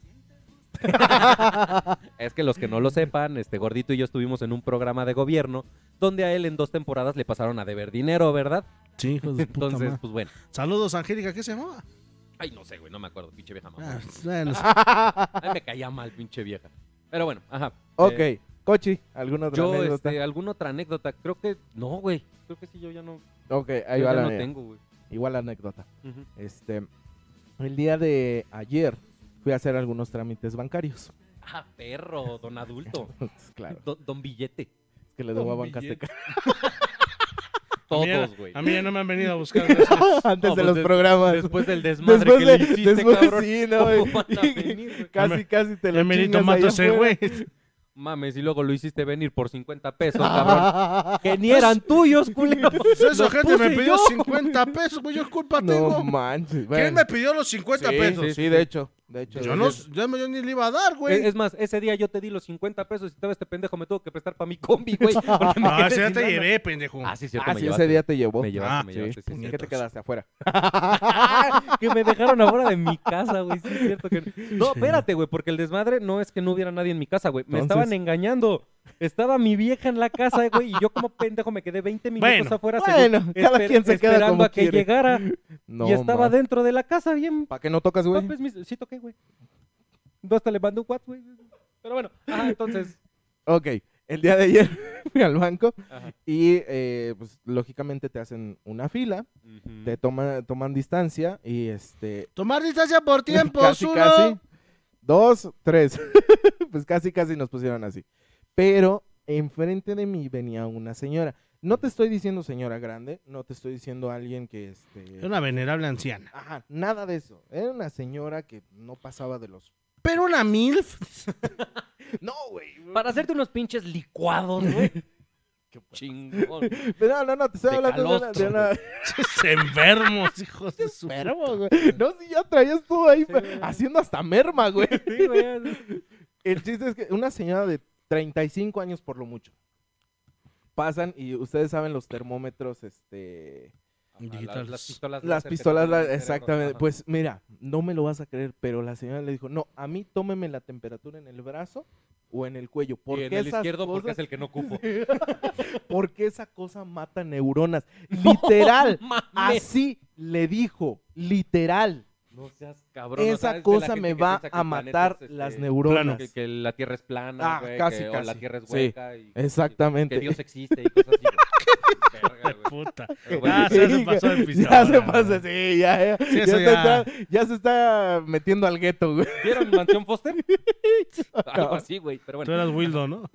<laughs> es que los que no lo sepan, este gordito y yo estuvimos en un programa de gobierno donde a él en dos temporadas le pasaron a deber dinero, ¿verdad? Sí, hijos de puta Entonces, madre. pues bueno. Saludos, Angélica, ¿qué se llamaba? Ay, no sé, güey, no me acuerdo, pinche vieja Ah, mamá. bueno, <laughs> A mí me caía mal, pinche vieja. Pero bueno, ajá. Ok, Eh, Cochi, ¿alguna otra yo, anécdota? este, ¿alguna otra anécdota? Creo que no, güey. Creo que sí, yo ya no, Ok, ahí yo va ya la no mía. tengo, güey. Igual la anécdota. Este, el día de ayer fui a hacer algunos trámites bancarios. Ah, perro, don adulto. <laughs> claro, Don, don billete. es que le debo a Banca. Azteca <laughs> Todos, güey. A mí ya no me han venido a buscar. <laughs> antes No, de pues los des- programas. Después del desmadre Después que de- le hiciste, después cabrón. sí, <laughs> no. <laughs> Casi, casi te lo Emerito afuera. güey. Mames, y luego lo hiciste venir por 50 pesos, cabrón. que ni eran tuyos, culero. Pues esa Los gente me pidió yo. 50 pesos, güey. Yo culpa No tengo. manches. ¿Quién bueno. me pidió los 50 sí, pesos? Sí, sí, de hecho. De hecho. Yo no, yo, yo ni le iba a dar, güey. Es, es más, ese día yo te di los 50 pesos y estaba este pendejo me tuvo que prestar para mi combi, güey. <laughs> No, ese ya sin te llevé, pendejo. Ah, sí, cierto, Ah, me sí, llevaste. ese día te llevó. Me llevaste, Ah, me sí, llevaste, sí, ¿Por sí. qué te quedaste afuera? <laughs> que me dejaron afuera de mi casa, güey. Sí, es cierto que. No, espérate, güey, porque el desmadre no es que no hubiera nadie en mi casa, güey. Me Entonces- estaban engañando. Estaba mi vieja en la casa, güey, y yo como pendejo me quedé 20 minutos Bueno, afuera bueno, según- cada quien se queda esperando como a que quiere. llegara. No, y estaba ma. dentro de la casa bien. ¿Para qué no tocas, güey? Pues, mis- sí toqué, güey. No, hasta le mandé un güey. Pero bueno, ajá, entonces. Ok, el día de ayer <laughs> fui al banco Ajá. y eh, pues lógicamente te hacen una fila, te toma- toman distancia y este... Tomar distancia por <laughs> tiempo, casi, uno. casi. Dos, tres. <laughs> pues casi, casi nos pusieron así. Pero enfrente de mí venía una señora. No te estoy diciendo señora grande, no te estoy diciendo alguien que este... Era una venerable anciana. Ajá, nada de eso. Era una señora que no pasaba de los... Pero una MILF. <laughs> No, güey. Para hacerte unos pinches licuados, güey. <laughs> Qué chingón. No, no, no, te estoy De hablando de una... de una- <laughs> enfermos, hijos de su. Enfermo, güey. No, si ya traías tú ahí Sí, haciendo hasta merma, güey. Sí, güey. El chiste es que una señora de 35 años por lo mucho. Pasan y ustedes saben los termómetros, este... Digitales. Las pistolas. Las pistolas, la- exactamente. Ajá. Pues mira, no me lo vas a creer, pero la señora le dijo, no, a mí tómeme la temperatura en el brazo o en el cuello. Y Porque en el esas izquierdo porque es el que no ocupo. <laughs> porque esa cosa mata neuronas. <laughs> Literal. No. Así le dijo, literal. No seas cabrón. Esa es de la cosa me va a matar es, este, las neuronas. Que, que la Tierra es plana, Ah, güey, casi, que- o la casi. Tierra es Sí, hueca. y- exactamente. Que Dios existe y cosas así. güey. <laughs> Puta. Pero. Ya se, pasó de pistola. Ya se pasa, sí, ya, ya. Sí, ya, se ya. Está, ya se está metiendo al gueto, güey. ¿Vieron Mansión Foster? <laughs> Algo así, güey. Pero Tú bueno, eras Wildo, ¿no? <laughs>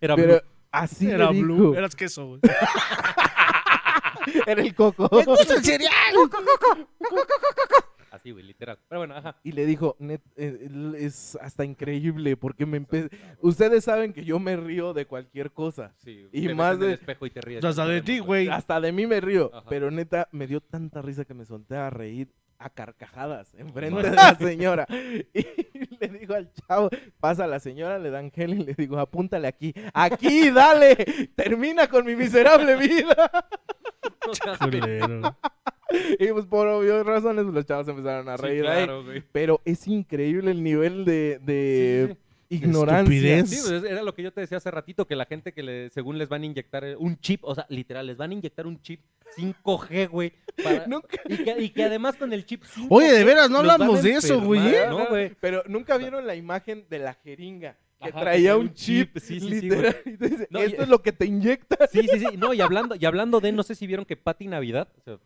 era Pero Blue. así Era le dijo. Blue. Eras queso, güey. <laughs> Era el coco. el cereal! Así, güey, literal. Pero bueno, ajá. Y le dijo, "Net, eh, es hasta increíble porque me empe... Ustedes saben que yo me río de cualquier cosa. Sí, Y te ves más en el de- espejo y te ríes. Hasta de ti, güey. Hasta de mí me río. Ajá. Pero neta, me dio tanta risa que me solté a reír a carcajadas enfrente de <laughs> la señora. <laughs> Y le digo al chavo, pasa a la señora, le dan gel y le digo, apúntale aquí. Aquí, <laughs> dale. Termina con mi miserable vida. Y pues por obvias razones los chavos empezaron a Sí, reír claro, güey. Pero es increíble el nivel de, de Sí, ignorancia. Estupidez. Sí, pues, era lo que yo te decía hace ratito, que la gente que le, según les van a inyectar eh, un chip, o sea, literal, les van a inyectar un chip 5G, güey. para- <laughs> y, que, y que además con el chip 5G Oye, de veras, no hablamos de eso, güey, ¿eh? No, güey. Pero nunca vieron la imagen de la jeringa que Ajá, traía que un chip, sí, sí, sí, literal. y te dice, No, y- Esto es lo que te inyecta. <laughs> Sí, sí, sí. No, y hablando, y hablando de, no sé si vieron que Patti Navidad, o sea,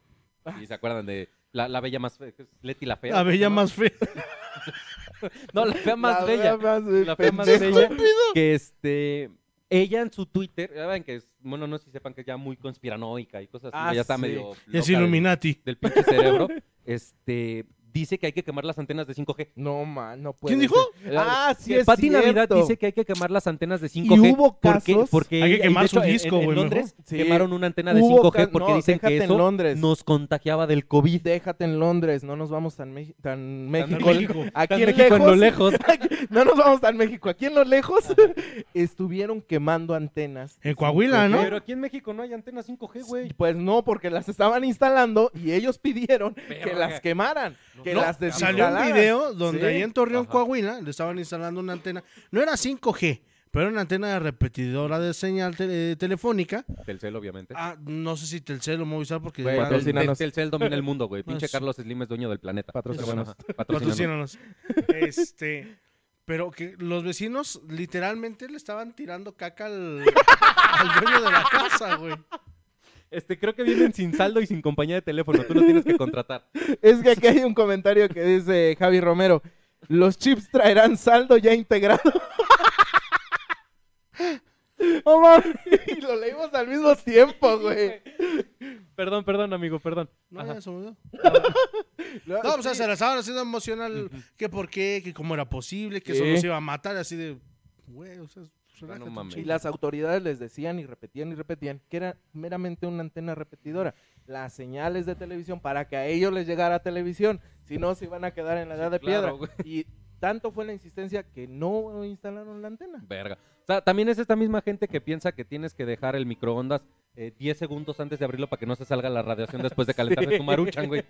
y se acuerdan de la, la bella más fea, Leti la fea. La bella ¿no? más fea. <laughs> <laughs> No, la fea más La bella. fea más, la fea más bella. Que este. Ella en su Twitter, ya ven que es, bueno, no sé si sepan que es ya muy conspiranoica y cosas así, Ah, ya está sí. medio. Es loca del- Illuminati. Del pinche cerebro. <laughs> Este. Dice que hay que quemar las antenas de 5G. No, man, no puede ¿Quién dijo? ser. Ah, sí Que es Pati Navidad cierto. dice que hay que quemar las antenas de 5G. Y hubo porque, casos- porque Hay que quemar su hecho, en- disco, en, en güey, Londres Sí. quemaron una antena de Hubo 5G ca- porque no, dicen que eso Londres. nos contagiaba del COVID. Déjate en Londres, no nos vamos tan, Meji- tan México. México. <laughs> Aquí Tan en México en lo lejos. lejos. <laughs> no nos vamos tan México. Aquí en lo lejos <laughs> estuvieron quemando antenas. En Coahuila, ¿no? Pero aquí en México no hay antenas 5G, güey. Pues no, porque las estaban instalando y ellos pidieron que las quemaran, que No, las salió un video donde Sí. ahí en Torreón, Ajá. Coahuila, le estaban instalando una antena. No era 5G, pero era una antena de repetidora de señal tele- telefónica. Telcel, obviamente. Ah, no sé si Telcel o Movistar porque Güey, patrocínanos. Telcel domina el mundo, güey. <laughs> Pinche Pues- Carlos Slim es dueño del planeta. Patrocínanos. patrocínanos. <laughs> este, pero que los vecinos literalmente le estaban tirando caca al, <laughs> al dueño de la casa, güey. Este, creo que vienen sin saldo y sin compañía de teléfono. Tú lo tienes que contratar. Es que aquí hay un comentario que dice Javi Romero. Los chips traerán saldo ya integrado. <laughs> Oh, mames. y lo leímos al mismo tiempo, güey. Perdón, perdón, amigo, perdón. No, ya se murió. <laughs> No, No, o sea, se la estaban haciendo emocional. que por qué, que cómo era posible, que eso los iba a matar, así de. Güey, o sea, relájate mames. Y las autoridades les decían y repetían y repetían que era meramente una antena repetidora. Las señales de televisión para que a ellos les llegara televisión. Si no, se iban a quedar en la edad de claro, piedra. Y tanto fue la insistencia que no instalaron la antena. Verga. O sea, también es esta misma gente que piensa que tienes que dejar el microondas eh, 10 segundos antes de abrirlo para que no se salga la radiación después de <laughs> calentar de tu maruchan, güey.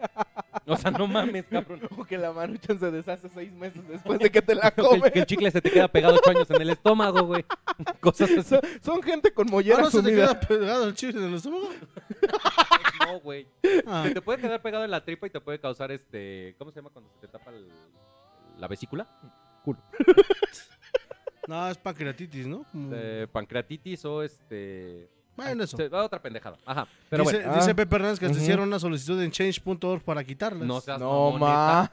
O sea, no mames, cabrón. <laughs> O que la maruchan se deshace seis meses después de que te la <laughs> Que el, comes. que el chicle se te queda pegado 8 años en el estómago, güey. Cosas así. Son, son gente con Ah, mollera no se te queda pegado el chile en el estómago. No, güey. Ah, Te puede quedar pegado en la tripa y te puede causar este. ¿Cómo se llama cuando se te tapa el- la vesícula? no, es pancreatitis, ¿no? Eh, pancreatitis o este. Bueno, eso. Se va otra pendejada. Ajá. Pero dice, bueno. dice Ah. Pepe Hernández que Ujú. hicieron una solicitud en change.org para quitarlas. No seas No mames.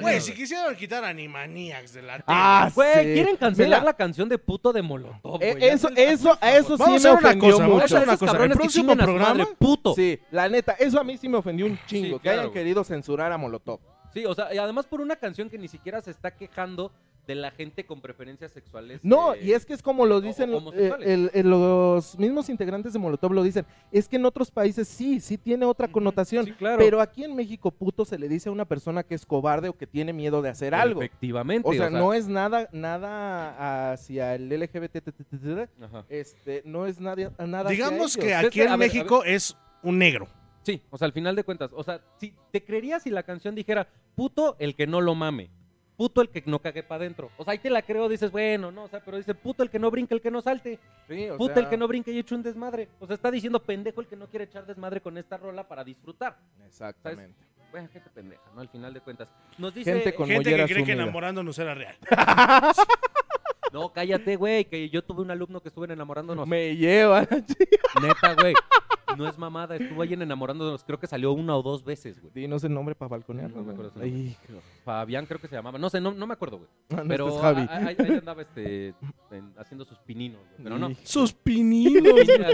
Güey, si quisieran quitar Animaniacs de la tele. Ah, Güey, sí. quieren cancelar Mira, la canción de puto de Molotov, eh, güey. Eso, se- eso, a eso sí Vamos a me ofendió cosa, vamos a mucho. hacer una cosa. El próximo programa- madre, puto. Sí, la neta, eso a mí sí me ofendió un chingo. Sí, que hayan claro, güey. querido censurar a Molotov. Sí, o sea, y además por una canción que ni siquiera se está quejando de la gente con preferencias sexuales. No, eh, y es que es como lo o- dicen o eh, homosexuales. el- el- los mismos integrantes de Molotov lo dicen. Es que en otros países sí, sí tiene otra connotación. Sí, claro. Pero aquí en México, puto, se le dice a una persona que es cobarde o que tiene miedo de hacer algo. Efectivamente. O sea, no es nada, nada hacia el LGBT, este, no es nada, nada Digamos que aquí en México es un negro. Sí, o sea, al final de cuentas, o sea, si te creerías si la canción dijera, puto el que no lo mame, puto el que no cague para adentro. O sea, ahí te la creo, dices, bueno, no, o sea, pero dice, puto el que no brinque, el que no salte, Sí, o puto sea, el que no brinque y eche un desmadre. O sea, está diciendo pendejo el que no quiere echar desmadre con esta rola para disfrutar. Exactamente. Bueno, gente pendeja, ¿no? Al final de cuentas. Nos dice... Gente con Gente que cree que enamorándonos era real. <laughs> No, cállate, güey, que yo tuve un alumno que estuvo en enamorándonos. Me lleva. <laughs> Neta, güey. No es mamada, estuvo ahí en enamorándonos. Creo que salió una o dos veces, güey. Dinos el nombre para balconear. No me acuerdo su Ay, Fabián creo que se llamaba. No sé, no, no me acuerdo, güey. no, Pero este es Javi. a- a- ahí, ahí andaba este, en- haciendo sus pininos, güey. Pero no. Y- Sus pininos.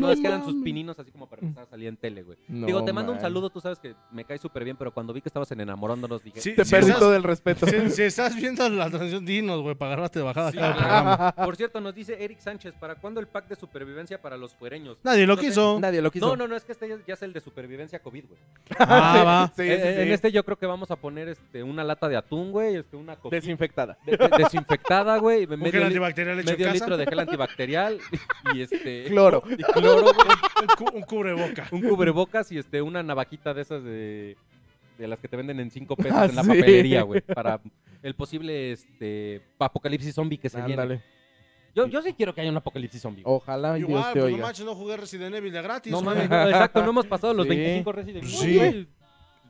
No, es que eran sus pininos así como para empezar a salir en tele, güey. No, Digo, te mando un man. saludo, tú sabes que me cae súper bien, pero cuando vi que estabas en enamorándonos dije... Sí, Te si perdí todo el respeto. Si, si estás viendo la transmisión, dinos, güey, para agarrarte de bajada. Sí, cada claro. programa. Por cierto, nos dice Eric Sánchez, ¿para cuándo el pack de supervivencia para los fuereños? Nadie lo No sé. quiso. Nadie lo quiso. No, no, no, es que este ya- es el de supervivencia COVID, güey. Ah, <laughs> va. Sí, sí, Eh, sí. En este yo creo que vamos a poner este, una lata de atún, güey, este, una coquita Desinfectada. de- de- desinfectada, güey, <laughs> Un medio, gel li- antibacterial hecho en medio casa. litro de gel antibacterial y este... <laughs> Cloro. Y cloro, güey. Un, cu- un cubreboca. un cubrebocas y este una navajita de esas de de las que te venden en cinco pesos Ah, en la papelería, güey, para el posible este apocalipsis zombie que se viene. Yo, yo sí quiero que haya un apocalipsis zombie. Ojalá Dios Igual, te pues no oiga. manches, no jugué Resident Evil de gratis. no mames, no, exacto, no hemos <laughs> pasado los Sí. 25 Resident Evil, Sí. güey,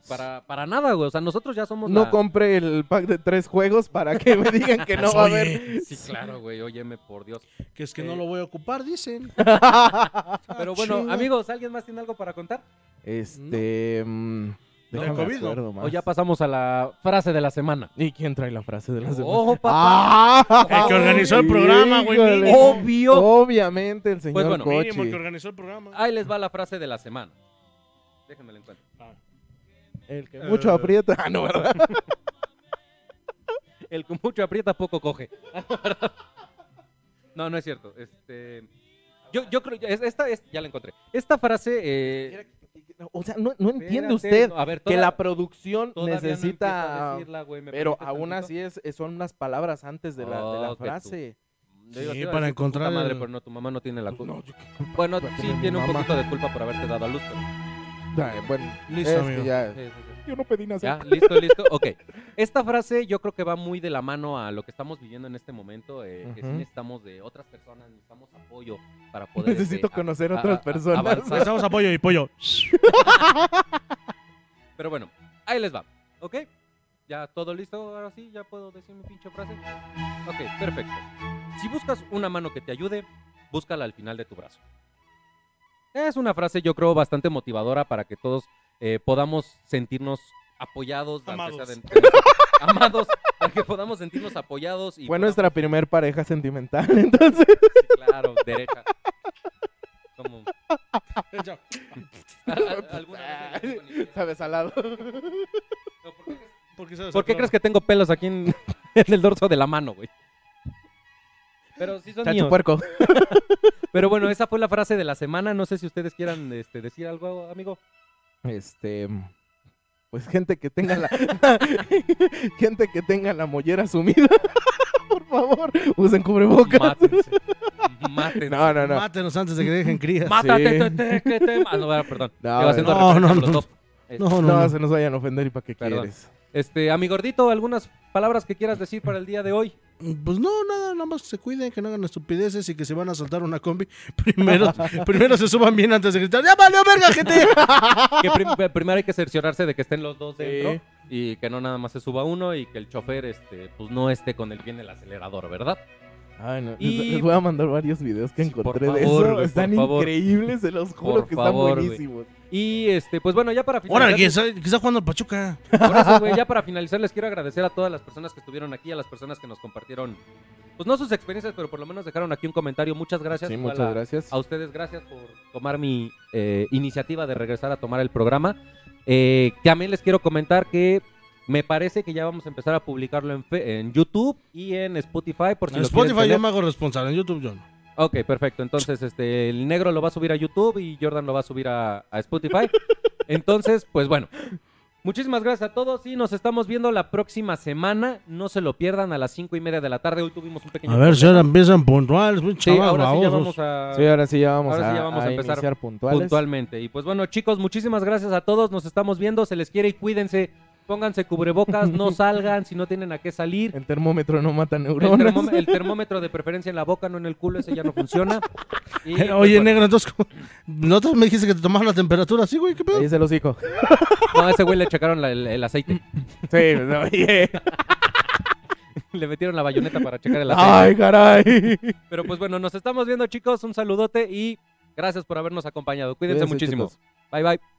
Para, para nada, güey. O sea, nosotros ya somos No la- compre el pack de tres juegos para que me digan que no va a Oye, haber. Sí, claro, güey. Óyeme, por Dios. Que es que Eh. no lo voy a ocupar, dicen. <laughs> Pero bueno, chinga. amigos, ¿alguien más tiene algo para contar? Este. mm, O ya pasamos a la frase de la semana. ¿Y quién trae la frase de la semana? ¡Ojo, papá! ¡Ah! El que organizó el programa, güey. Obvio. Obviamente el señor Pues bueno, Cochi. Mínimo el que organizó el programa. Ahí les va la frase de la semana. Déjenme la encuentro. El que mucho Eh. aprieta. Ah, no, ¿verdad? <laughs> El que mucho aprieta, poco coge. <laughs> no, no es cierto. Este, yo, yo creo, es- esta es, ya la encontré. Esta frase, eh, O sea, no, no entiende espérate, usted no, a ver, que la producción no necesita. a decirla, güey, ¿me pero aún tantito? así es, son unas palabras antes de la, de Oh, la frase. Sí, para decir encontrar madre, el- pero no, tu mamá no tiene la culpa. No, yo qué culpa Bueno, sí tiene un mamá. poquito de culpa por haberte dado a luz, pero... Ay, bueno, Listo, es que amigo. ya- sí, sí, sí. Yo no pedí nada. Ya, listo, listo. Ok. Esta frase yo creo que va muy de la mano a lo que estamos viviendo en este momento, eh, que sí Ujú. necesitamos de otras personas, necesitamos apoyo para poder... Necesito este, a- conocer a- otras a- a- personas. avanzar. Necesitamos apoyo y pollo. <laughs> Pero bueno, ahí les va. ¿Ok? ¿Ya todo listo? Ahora sí, ya puedo decir mi pinche frase. Ok, perfecto. Si buscas una mano que te ayude, búscala al final de tu brazo. Es una frase, yo creo, bastante motivadora para que todos eh, podamos sentirnos apoyados. Amados. de- de nosotros. <laughs> amados, para que podamos sentirnos apoyados. Y Fue podamos- nuestra primer pareja sentimental, <laughs> entonces. Sí, claro, derecha. Como, Ya. ¿a- a- ¿Alguna vez en el- Sabes, al lado. No, ¿por qué crees- ¿Por qué, sabes ¿Por qué el crees que tengo pelos aquí en, <laughs> en el dorso de la mano, güey? Pero sí son Chacho míos. puerco. Pero bueno, esa fue la frase de la semana. No sé si ustedes quieran este, decir algo, amigo. Este. Pues gente que tenga la. <laughs> gente que tenga la mollera sumida. <laughs> Por favor, usen cubrebocas. Mátense. <laughs> Mátense. No, no, no. Mátenos antes de que dejen crías. Mátate, Sí. te, te, que te- Ah, no, perdón. No, no, No, no, No, no. se nos vayan a ofender y para qué Perdón. quieres. Este, amigordito, ¿algunas palabras que quieras decir para el día de hoy? Pues no, nada, nada más que se cuiden, que no hagan estupideces y que se van a saltar una combi. <laughs> Primero, primero se suban bien antes de gritar, ¡Ya valió verga, gente! <laughs> Que prim- primero hay que cerciorarse de que estén los dos Sí. dentro y que no nada más se suba uno y que el chofer este, pues no esté con el pie en el acelerador, ¿verdad? Ay, no. Y- Les, les voy a mandar varios videos que Sí, encontré de favor, eso. güey, están favor. increíbles, se los juro Por que favor, están buenísimos. Y este, pues bueno, ya para finalizar. Ahora, que está, que está jugando el Pachuca. Por eso, güey, ya para finalizar les quiero agradecer a todas las personas que estuvieron aquí, a las personas que nos compartieron, pues no sus experiencias, pero por lo menos dejaron aquí un comentario. Muchas gracias. Sí, muchas a- gracias. A ustedes, gracias por tomar mi eh, iniciativa de regresar a tomar el programa. Eh, también les quiero comentar que me parece que ya vamos a empezar a publicarlo en, fe- en YouTube y en Spotify. Por si En lo Spotify yo me hago responsable, en YouTube yo no. Ok, perfecto. Entonces, este, el negro lo va a subir a YouTube y Jordan lo va a subir a, a Spotify. <laughs> Entonces, pues bueno. Muchísimas gracias a todos y nos estamos viendo la próxima semana. No se lo pierdan a las cinco y media de la tarde. Hoy tuvimos un pequeño. A ver si ahora empiezan puntuales, Sí, ahora sí ya vamos a Sí, ahora sí ya vamos, Ahora a, sí ya vamos a a empezar iniciar puntuales. puntualmente. Y pues bueno, chicos, muchísimas gracias a todos. Nos estamos viendo. Se les quiere y cuídense. Pónganse cubrebocas, no <laughs> salgan si no tienen a qué salir. El termómetro no mata El, neuronas. el termómetro de preferencia en la boca, no en el culo, ese ya no funciona. <laughs> Y, Eh, pues, Oye, bueno. negro, entonces. ¿no te me dijiste que te tomaban la temperatura así, güey? ¿Qué pedo? Ahí se los dijo. No, a ese güey le checaron la- el, el aceite. <laughs> Sí, oye. Le metieron la bayoneta para checar el ¡Ay, aceite. caray! Pero pues bueno, nos estamos viendo chicos. Un saludote y gracias por habernos acompañado. Cuídense Cuídense, muchísimo. chicos. Bye bye.